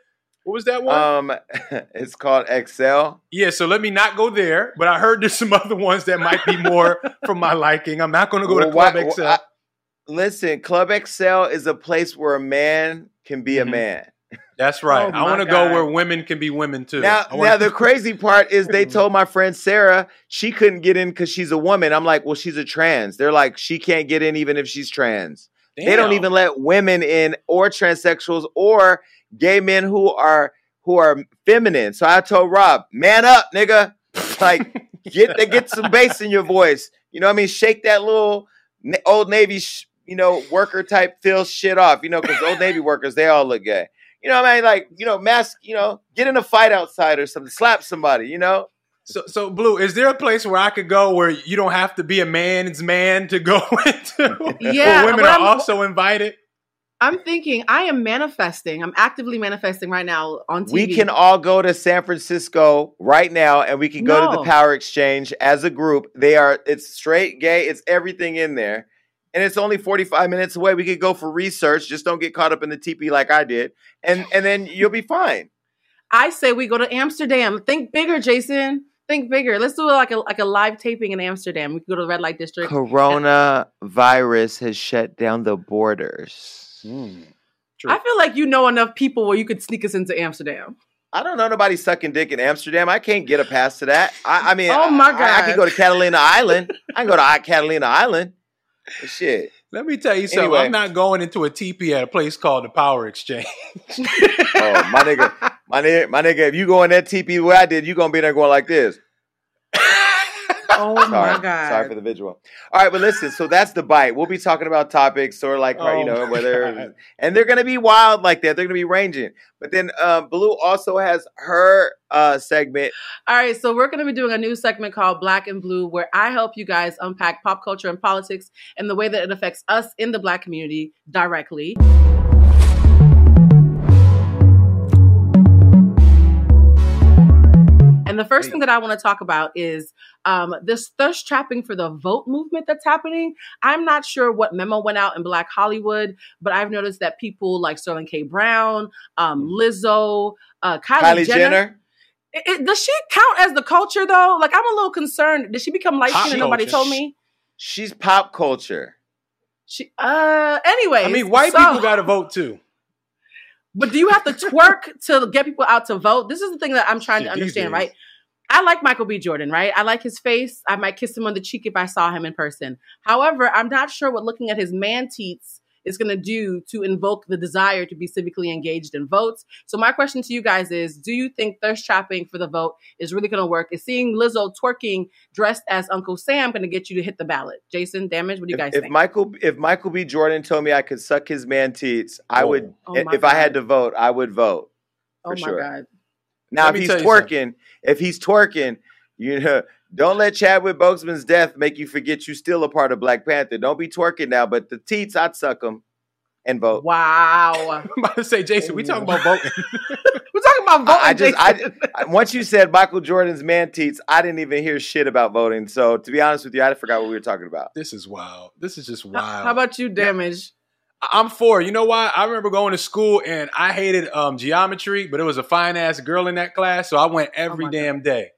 What was that one? Um, it's called XL. yeah, so let me not go there. But I heard there's some other ones that might be more from my liking. I'm not going to go to Well, why- Club XL. I- listen, Club XL is a place where a man can be a Mhm. man. That's right. Oh I want to go where women can be women too. Now, wanna- now the crazy part is they told my friend Sarah she couldn't get in because she's a woman. I'm like, well, she's a trans. They're like, she can't get in even if she's trans. They don't even let women in, or transsexuals, or gay men who are who are feminine. So I told Rob, man up, nigga. Like, get get some bass in your voice. You know what I mean? Shake that little old Navy, sh- you know, worker type feel shit off. You know, because old Navy workers they all look gay. You know what I mean? Like, you know, mask. You know, get in a fight outside or something. Slap somebody. You know. So, so Blue, is there a place where I could go where you don't have to be a man's man to go into? Yeah, where women are I'm- also invited. I'm thinking I am manifesting. I'm actively manifesting right now on TV. We can all go to San Francisco right now and we can go to the Power Exchange as a group. They are it's straight gay, it's everything in there. And it's only 45 minutes away. We could go for research. Just don't get caught up in the TP like I did. And and then you'll be fine. I say we go to Amsterdam. Think bigger, Jason. Think bigger. Let's do like a like a live taping in Amsterdam. We could go to the red light district. Corona virus has shut down the borders. Hmm. I feel like you know enough people where you could sneak us into Amsterdam. I don't know nobody sucking dick in Amsterdam. I can't get a pass to that. I, I mean, Oh my I, I, God. can go to Catalina Island. I can go to Catalina Island. But shit. Let me tell you something. Anyway. I'm not going into a TP at a place called the Power Exchange. Oh, my nigga, my nigga, my nigga, if you go in that TP the way I did, you gonna be there going like this. Oh Sorry, my god! sorry for the visual. All right, but listen, so that's the bite. We'll be talking about topics or like you Oh know whether God. and they're gonna be wild like that. They're gonna be ranging. But then uh, Blue also has her uh, segment. All right, so we're going to be doing a new segment called Black and Blue, where I help you guys unpack pop culture and politics and the way that it affects us in the Black community directly. And the first thing that I want to talk about is um, this thirst trapping for the vote movement that's happening. I'm not sure what memo went out in Black Hollywood, but I've noticed that people like Sterling K. Brown, um, Lizzo, uh, Kylie, Kylie Jenner, Jenner. it- it- does she count as the culture though? Like I'm a little concerned. Did she become light skinned and nobody told me? She's pop culture. She uh anyway. I mean, white people got to vote too. But do you have to twerk to get people out to vote? This is the thing that I'm trying to understand, right? I like Michael B. Jordan, right? I like his face. I might kiss him on the cheek if I saw him in person. However, I'm not sure what looking at his man teats is going to do to invoke the desire to be civically engaged in votes. So my question to you guys is, do you think thirst trapping for the vote is really going to work? Is seeing Lizzo twerking dressed as Uncle Sam going to get you to hit the ballot? Jason, damage, what do you guys If, if think? Michael if Michael B. Jordan told me I could suck his man teats, I Oh. would. Oh if my I had to vote, I would vote. oh my sure. God. Now, Let if he's twerking, if he's twerking, you know, don't let Chadwick Boseman's death make you forget you're still a part of Black Panther. Don't be twerking now, but the teats, I'd suck them and vote. Wow. I'm about to say, Jason, we talking about voting. We're talking about voting. I- I just- I- Jason. I- Once you said Michael Jordan's man teats, I didn't even hear shit about voting. So to be honest with you, I forgot what we were talking about. this is wild. This is just How- wild. How about you, damage? I'm for. You know why? I remember going to school and I hated um, geometry, but it was a fine ass girl in that class, so I went every Oh my damn day.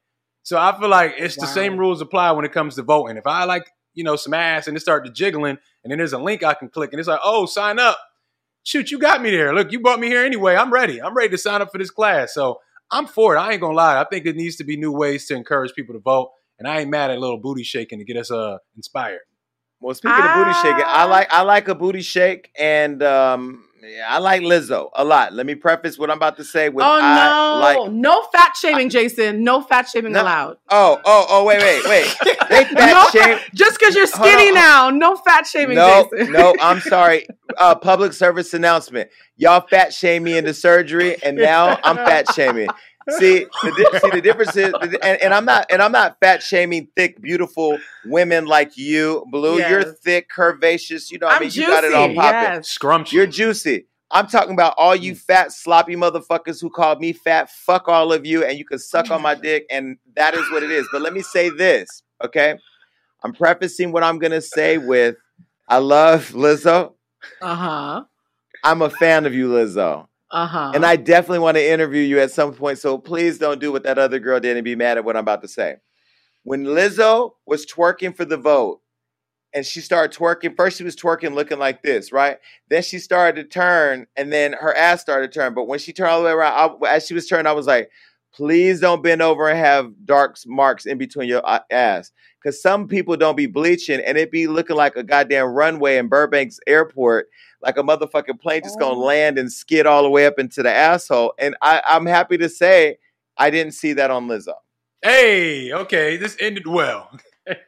So I feel like it's the same rules apply when it comes to voting. If I like, you know, some ass and it started to jiggling, and then there's a link I can click, and it's like, oh, sign up. Shoot, you got me there. Look, you brought me here anyway. I'm ready. I'm ready to sign up for this class. So I'm for it. I ain't gonna lie. I think it needs to be new ways to encourage people to vote, and I ain't mad at a little booty shaking to get us uh inspired. Well, speaking of booty shaking, I Ah. like I like a booty shake, and um, yeah, I like Lizzo a lot. Let me preface what I'm about to say with Oh I no! like. no fat shaming, Jason. No fat shaming No. allowed. Oh, oh, oh! Wait, wait, wait! They No fat shame. just because you're Hold on, skinny now, no fat shaming, No, Jason. no, I'm sorry. Uh, public service announcement. Y'all fat shame me into surgery, and now I'm fat shaming. See, the, di- see the difference is, and, and I'm not, and I'm not fat shaming thick, beautiful women like you, Blue. You're thick, curvaceous. You know, what I I'm mean, you got it all popping. yes. Scrumptious. You're juicy. I'm talking about all you fat, sloppy motherfuckers who called me fat. Fuck all of you, and you can suck on my dick, and that is what it is. But let me say this, okay? I'm prefacing what I'm gonna say with, I love Lizzo. Uh huh. I'm a fan of you, Lizzo. Uh huh. And I definitely want to interview you at some point. So please don't do what that other girl did and be mad at what I'm about to say. When Lizzo was twerking for the vote, and she started twerking, first she was twerking looking like this, right? Then she started to turn, and then her ass started to turn. But when she turned all the way around, I, as she was turning, I was like, please don't bend over and have dark marks in between your uh, ass. Because some people don't be bleaching, and it be looking like a goddamn runway in Burbank's airport like a motherfucking plane just gonna Oh. land and skid all the way up into the asshole. And I, I'm happy to say I didn't see that on Lizzo. hey, okay, this ended well.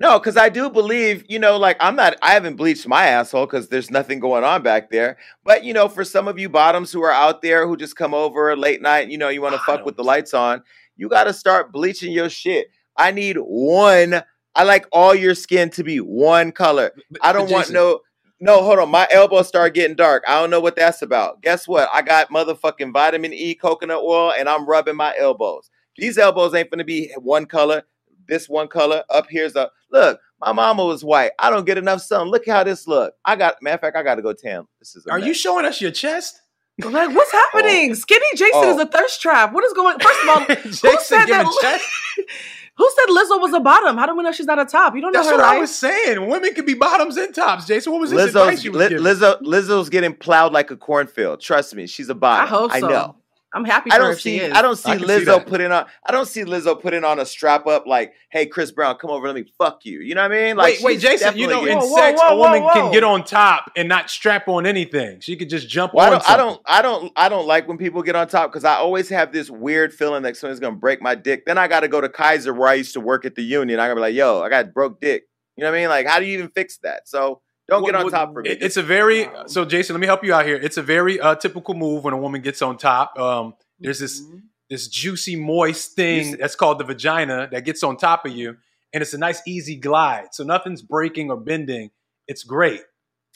No, because I do believe, you know, like I'm not, I haven't bleached my asshole because there's nothing going on back there. But, you know, for some of you bottoms who are out there who just come over late night, you know, you want to fuck with the lights on, you got to start bleaching your shit. I need one, I like all your skin to be one color. I don't want Jason, no. No, hold on. My elbows start getting dark. I don't know what that's about. Guess what? I got motherfucking vitamin E coconut oil and I'm rubbing my elbows. These elbows ain't gonna be one color. This one color. Up here's a look. My mama was white. I don't get enough sun. Look how this look. I got matter of fact, I gotta go tan. This is a Are you showing us your chest? Like, what's oh. happening? Skinny Jason Oh. is a thirst trap. What is going? First of all, Jason said giving that- chest? who said Lizzo was a bottom? How do we know she's not a top? You don't know That's her what I was saying. Women can be bottoms and tops. Jason, what was this Lizzo's, advice you was Li- giving? Lizzo, Lizzo's getting plowed like a cornfield. Trust me, she's a bottom. I hope so. I know. I'm happy for I don't if she see. is. I don't see I can see Lizzo putting on. I don't see Lizzo putting on a strap up like, "Hey, Chris Brown, come over, let me fuck you." You know what I mean? Like, wait, wait, Jason. You know, in Whoa, whoa, sex, whoa, a woman whoa, can get on top and not strap on anything. She could just jump Well, I on. don't, I don't, I don't, I don't like when people get on top because I always have this weird feeling that someone's gonna break my dick. Then I got to go to Kaiser where I used to work at the union. I gotta be like, "Yo, I got broke dick." You know what I mean? Like, how do you even fix that? So don't get on top for me. It's a very so Jason. Let me help you out here. It's a very uh, typical move when a woman gets on top. Um, there's this Mhm. this juicy, moist thing that's called the vagina that gets on top of you, and it's a nice, easy glide. So nothing's breaking or bending. It's great.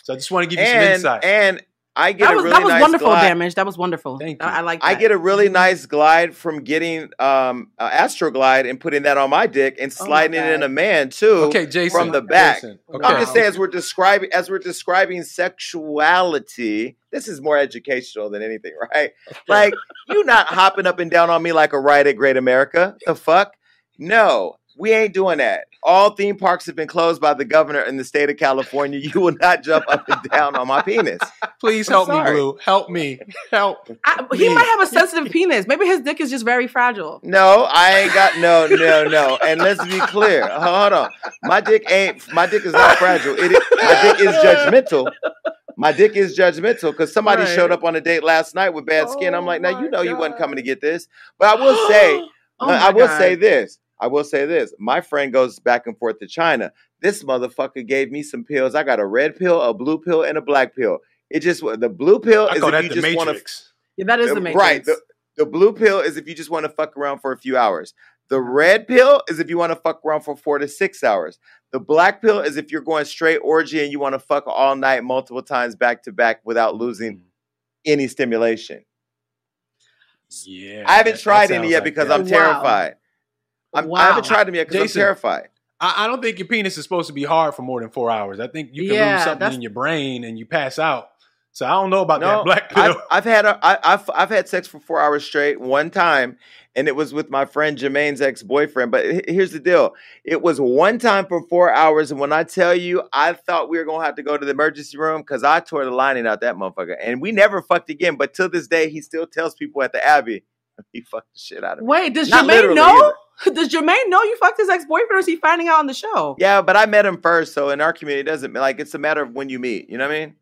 So I just want to give you some insight. and I get That a was really that was nice wonderful glide. damage. That was wonderful. Thank I, you. I like. I get a really Mhm. nice glide from getting um uh, Astroglide and putting that on my dick and Oh sliding it in a man too. okay, Jason. from the back. Jason, okay. I'm just saying, as we're describing as we're describing sexuality, this is more educational than anything, right? Like you not hopping up and down on me like a ride at Great America. The fuck? No, we ain't doing that. All theme parks have been closed by the governor in the state of California. You will not jump up and down on my penis. Please help me. Blue. Help me. Help. I, he Please. might have a sensitive penis. Maybe his dick is just very fragile. No, I ain't got no, no, no. And let's be clear. Hold on. My dick ain't. My dick is not fragile. It is, my dick is judgmental. My dick is judgmental because somebody Right. showed up on a date last night with bad skin. I'm Oh like, now you know you wasn't coming to get this. But I will say, Oh I will God. say this. I will say this. My friend goes back and forth to China. This motherfucker gave me some pills. I got a red pill, a blue pill, and a black pill. It just the blue pill I is if you the just want to Yeah, that is the matrix. Right. The, the blue pill is if you just want to fuck around for a few hours. The red pill is if you want to fuck around for four to six hours. The black pill is if you're going straight orgy and you want to fuck all night, multiple times back to back without losing mm. any stimulation. Yeah. I haven't that- that tried any yet like because that. I'm Wow. Terrified. I'm, I haven't tried them yet because I'm terrified. I, I don't think your penis is supposed to be hard for more than four hours. I think you can Yeah, lose something in your brain and you pass out. So I don't know about No, that black pill. I've, I've had a, I, I've I've had sex for four hours straight one time, and it was with my friend Jermaine's ex boyfriend. But here's the deal: it was one time for four hours, and when I tell you, I thought we were gonna have to go to the emergency room because I tore the lining out that motherfucker, and we never fucked again. But till this day, he still tells people at the Abbey he fucked the shit out of me. Wait, does Not Jermaine literally know? Does Jermaine know you fucked his ex boyfriend, or is he finding out on the show? Yeah, but I met him first, so in our community, it doesn't like it's a matter of when you meet. You know what I mean?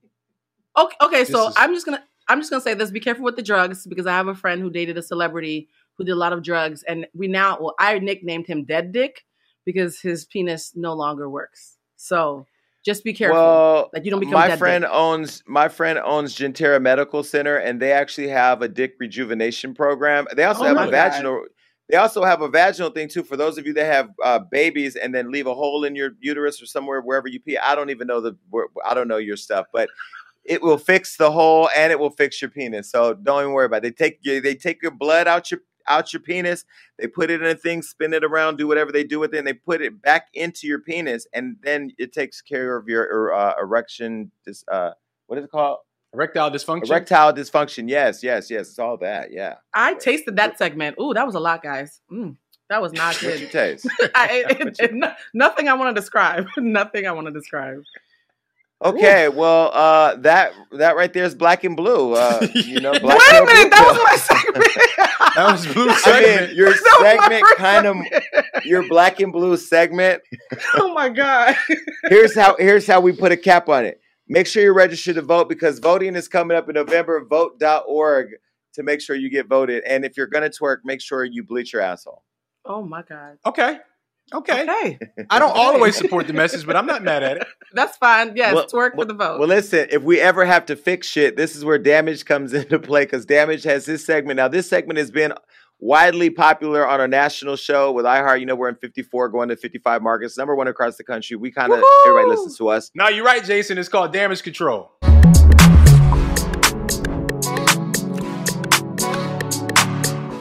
Okay, okay. So is- I'm just gonna I'm just gonna say this: be careful with the drugs because I have a friend who dated a celebrity who did a lot of drugs, and we now well, I nicknamed him Dead Dick because his penis no longer works. So Just be careful Well, that you don't become my dead friend dick. owns my friend owns Gentera Medical Center, and they actually have a dick rejuvenation program. They also Oh have my a God. They also have a vaginal thing too for those of you that have uh, babies and then leave a hole in your uterus or somewhere wherever you pee. I don't even know the I don't know your stuff, but it will fix the hole and it will fix your penis. So don't even worry about it. They take you, they take your blood out your out your penis. They put it in a thing, spin it around, do whatever they do with it, and they put it back into your penis, and then it takes care of your uh, erection. Dis, uh, what is it called? Erectile dysfunction. Erectile dysfunction. Yes, yes, yes. It's all that. Yeah. I tasted that segment. Ooh, that was a lot, guys. Mm, that was not What you good. taste? I, it, it- it- no- nothing I want to describe. nothing I want to describe. Okay, well, uh, that that right there is black and blue. Uh, you know, black Wait a pill, blue minute, that pill. was my segment. That was blue I segment. mean, your That was my segment kind of your black and blue segment. oh my god. Here's how here's how we put a cap on it. Make sure you're registered to vote because voting is coming up in November. Vote.org to make sure you get voted. And if you're gonna twerk, make sure you bleach your asshole. Oh my god. okay. Okay. Okay, I don't always support the message, but I'm not mad at it. that's fine. Yes, Well- twerk well- for the vote. Well, listen, if we ever have to fix shit, this is where damage comes into play because damage has this segment. Now, this segment has been widely popular on our national show with iHeart. You know, we're in 54, going to 55 markets, number one across the country. We kind of everybody listens to us. No, you're right, Jason. It's called damage control.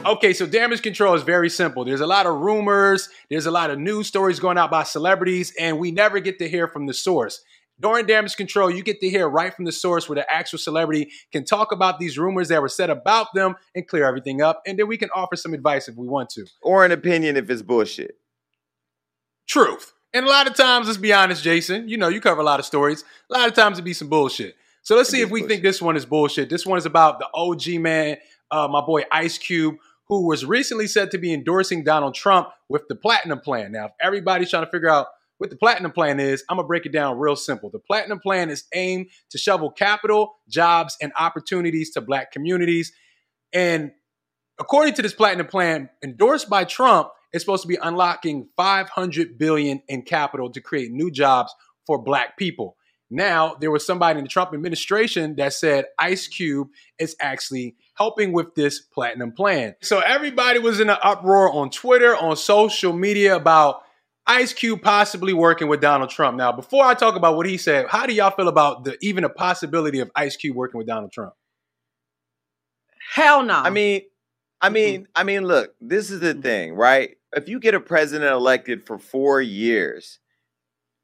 Okay, so damage control is very simple. There's a lot of rumors, there's a lot of news stories going out by celebrities, and we never get to hear from the source. During damage control, you get to hear right from the source where the actual celebrity can talk about these rumors that were said about them and clear everything up, and then we can offer some advice if we want to. Or an opinion if it's bullshit. Truth. And a lot of times, let's be honest, Jason, you know, you cover a lot of stories. A lot of times it'd be some bullshit. So let's It see if we bullshit. think this one is bullshit. This one is about the OG man, uh, my boy Ice Cube, who was recently said to be endorsing Donald Trump with the Platinum Plan. Now, if everybody's trying to figure out what the Platinum Plan is, I'm to break it down real simple. The Platinum Plan is aimed to shovel capital, jobs, and opportunities to black communities. And according to this Platinum Plan, endorsed by Trump, it's supposed to be unlocking 500 billion in capital to create new jobs for black people. Now, there was somebody in the Trump administration that said Ice Cube is actually helping with this platinum plan. So everybody was in an uproar on Twitter, on social media about Ice Cube possibly working with Donald Trump. Now, before I talk about what he said, how do y'all feel about the even a possibility of Ice Cube working with Donald Trump? Hell no. I mean, I mean, I mean, look, this is the thing, right? If you get a president elected for four years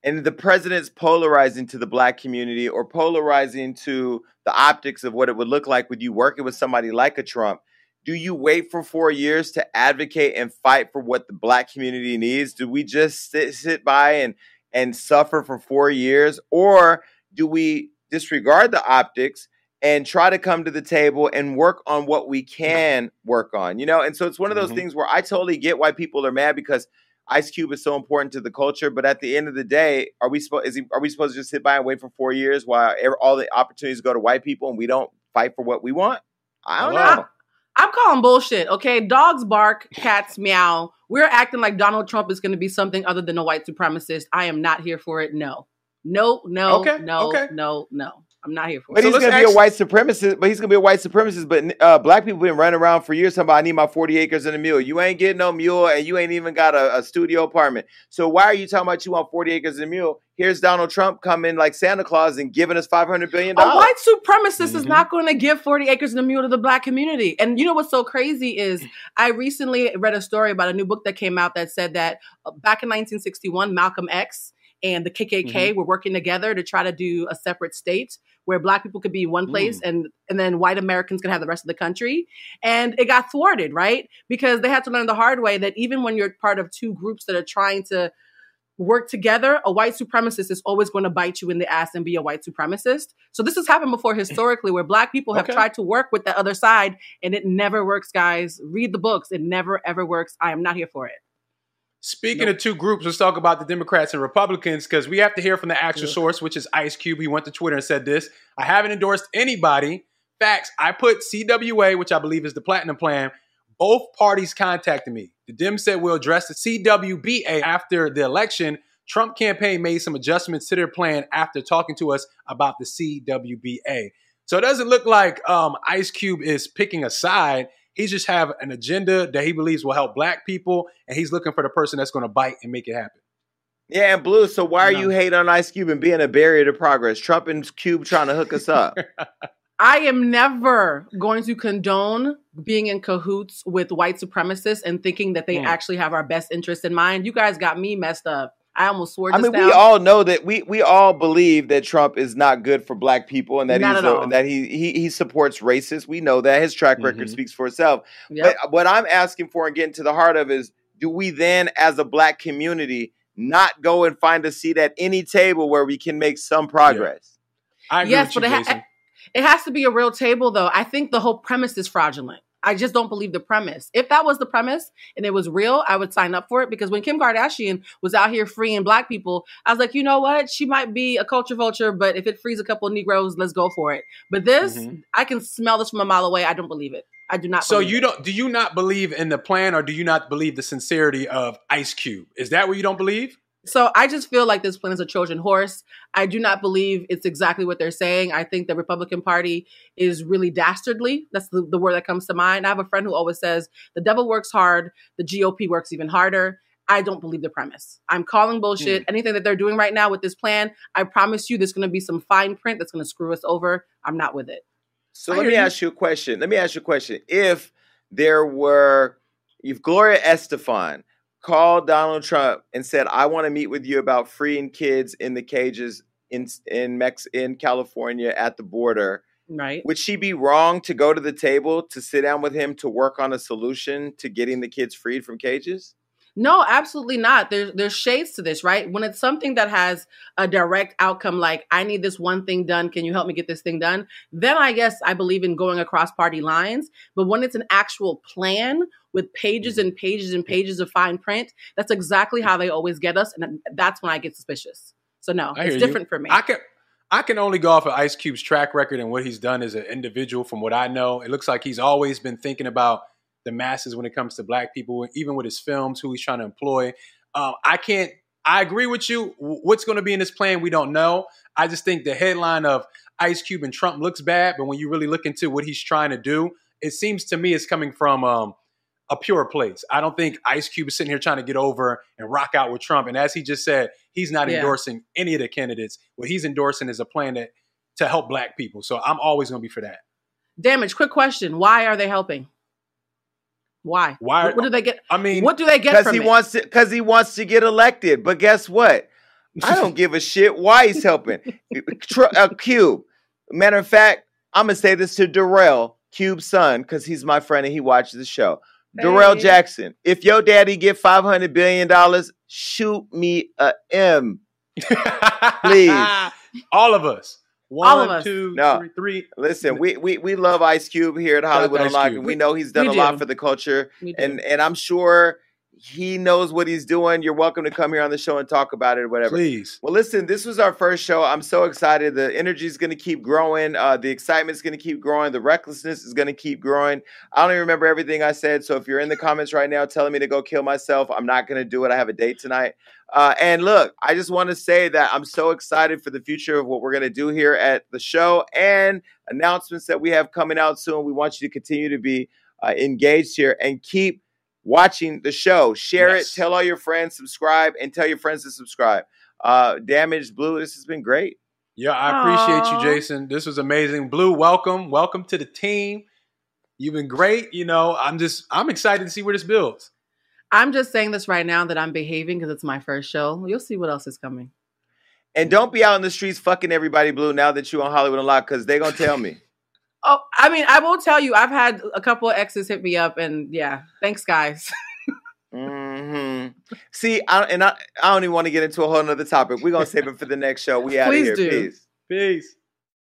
and the president's polarizing to the black community or polarizing to the optics of what it would look like with you working with somebody like a Trump, do you wait for four years to advocate and fight for what the black community needs? Do we just sit, sit by and and suffer for four years, or do we disregard the optics and try to come to the table and work on what we can work on? You know, and so it's one of those Mhm. things where I totally get why people are mad because Ice Cube is so important to the culture, but at the end of the day, are we supposed are we supposed to just sit by and wait for four years while all the opportunities go to white people and we don't fight for what we want? I don't Hello? know. I'm calling bullshit. Okay, dogs bark, cats meow. We're acting like Donald Trump is going to be something other than a white supremacist. I am not here for it. No, no, no, Okay, no, okay. no, no. I'm not here for But. So he's gonna be a white supremacist. But he's gonna be a white supremacist. But uh, black people been running around for years talking about I need my forty acres and a mule. You ain't getting no mule, and you ain't even got a, a studio apartment. So why are you talking about you want forty acres and a mule? Here's Donald Trump coming like Santa Claus and giving us five hundred billion A white supremacist is Mhm. not going to give 40 acres and a mule to the black community. And you know what's so crazy is I recently read a story about a new book that came out that said that uh, back in 1961, Malcolm X and the KKK were working together to try to do a separate state where black people could be in one place mm. and and then white Americans could have the rest of the country. And it got thwarted, right? Because they had to learn the hard way that even when you're part of two groups that are trying to work together, a white supremacist is always going to bite you in the ass and be a white supremacist. So this has happened before historically where black people have Okay. tried to work with the other side and it never works, guys. Read the books. It never ever works. I am not here for it. Speaking of two groups, let's talk about the Democrats and Republicans because we have to hear from the actual Yeah. source, which is Ice Cube. He went to Twitter and said this I haven't endorsed anybody. Facts, I put CWA, which I believe is the Platinum Plan. Both parties contacted me. The Dems said we'll address the CWBA after the election Trump campaign made some adjustments to their plan after talking to us about the CWBA. So it doesn't look like um, Ice Cube is picking a side. He just have an agenda that he believes will help black people, and he's looking for the person that's going to bite and make it happen. Yeah, and Blue. So why are No. you hating on Ice Cube and being a barrier to progress? Trump and Cube trying to hook us up. I am never going to condone being in cahoots with white supremacists and thinking that they Hmm. actually have our best interest in mind. You guys got me messed up. I almost swore to be. I mean, now. we all know that we we all believe that Trump is not good for black people and that Not he's a, and that he, he he supports racists. We know that his track record Mhm. speaks for itself. Yep. But what I'm asking for and getting to the heart of is, do we then, as a black community, not go and find a seat at any table where we can make some progress? I agree Yes, with but you, it, ha- it has to be a real table, though. I think the whole premise is fraudulent. I just don't believe the premise. If that was the premise and it was real, I would sign up for it because when Kim Kardashian was out here freeing black people, I was like, you know what? She might be a culture vulture, but if it frees a couple of Negroes, let's go for it. But this, Mhm. I can smell this from a mile away. I don't believe it. I do not. So believe you it. don't? Do you not believe in the plan, or do you not believe the sincerity of Ice Cube? Is that what you don't believe? So I just feel like this plan is a Trojan horse. I do not believe it's exactly what they're saying. I think the Republican Party is really dastardly. That's the, the word that comes to mind. I have a friend who always says the devil works hard, the GOP works even harder. I don't believe the premise. I'm calling bullshit. Hmm. Anything that they're doing right now with this plan, I promise you there's going to be some fine print that's going to screw us over. I'm not with it. So I let me you. ask you a question. Let me ask you a question. If there were, if Gloria Estefan called Donald Trump and said, "I want to meet with you about freeing kids in the cages in in Mex in California at the border," Right? would she be wrong to go to the table to sit down with him to work on a solution to getting the kids freed from cages? No, absolutely not. There's there's shades to this, right? When it's something that has a direct outcome, like I need this one thing done, can you help me get this thing done? Then I guess I believe in going across party lines. But when it's an actual plan with pages and pages and pages of fine print, that's exactly how they always get us, and that's when I get suspicious. So no, I it's you. different for me. I can I can only go off of Ice Cube's track record and what he's done as an individual. From what I know, it looks like he's always been thinking about the masses when it comes to black people, even with his films, who he's trying to employ. Um, I can't. I agree with you. What's going to be in this plan, we don't know. I just think the headline of Ice Cube and Trump looks bad, but when you really look into what he's trying to do, it seems to me it's coming from um, a pure place. I don't think Ice Cube is sitting here trying to get over and rock out with Trump. And as he just said, he's not Yeah. endorsing any of the candidates. What he's endorsing is a plan that to help black people. So I'm always going to be for that. Damage. Quick question: Why are they helping? Why? Why- What, what do they get? I mean, what do they get Because from he it? wants to. Because he wants to get elected. But guess what? I don't give a shit why he's helping. Tr- uh, Cube. Matter of fact, I'm gonna say this to Darrell, Cube's son, because he's my friend and he watches the show. Darrell Jackson, if your daddy get 500 billion dollars, shoot me a M. Please. All of us. One, All of us. two, No. three, three. Listen, we we we love Ice Cube here at Hollywood Unlocked. And We know he's done We a lot for the culture, We do. and and I'm sure he knows what he's doing. You're welcome to come here on the show and talk about it or whatever. Please. Well, listen, this was our first show. I'm so excited. The energy is going to keep growing. Uh, the excitement is going to keep growing. The recklessness is going to keep growing. I don't even remember everything I said. So if you're in the comments right now telling me to go kill myself, I'm not going to do it. I have a date tonight. Uh, and look, I just want to say that I'm so excited for the future of what we're going to do here at the show and announcements that we have coming out soon. We want you to continue to be uh, engaged here and keep watching the show. Share Yes. it, tell all your friends, subscribe, and tell your friends to subscribe. Uh, Damaged Blue, this has been great. Yeah, I appreciate Aw. you, Jason. This was amazing. Blue, welcome. Welcome to the team. You've been great. You know, I'm just I'm excited to see where this builds. I'm just saying this right now that I'm behaving because it's my first show. You'll see what else is coming. And don't be out in the streets fucking everybody blue now that you're on Hollywood Unlocked because they're gonna tell me. Oh, I mean, I will tell you, I've had a couple of exes hit me up, and yeah, thanks, guys. hmm See, I, and I, I don't even want to get into a whole nother topic. We're gonna save it for the next show. We out of Please here. do. Peace. Peace.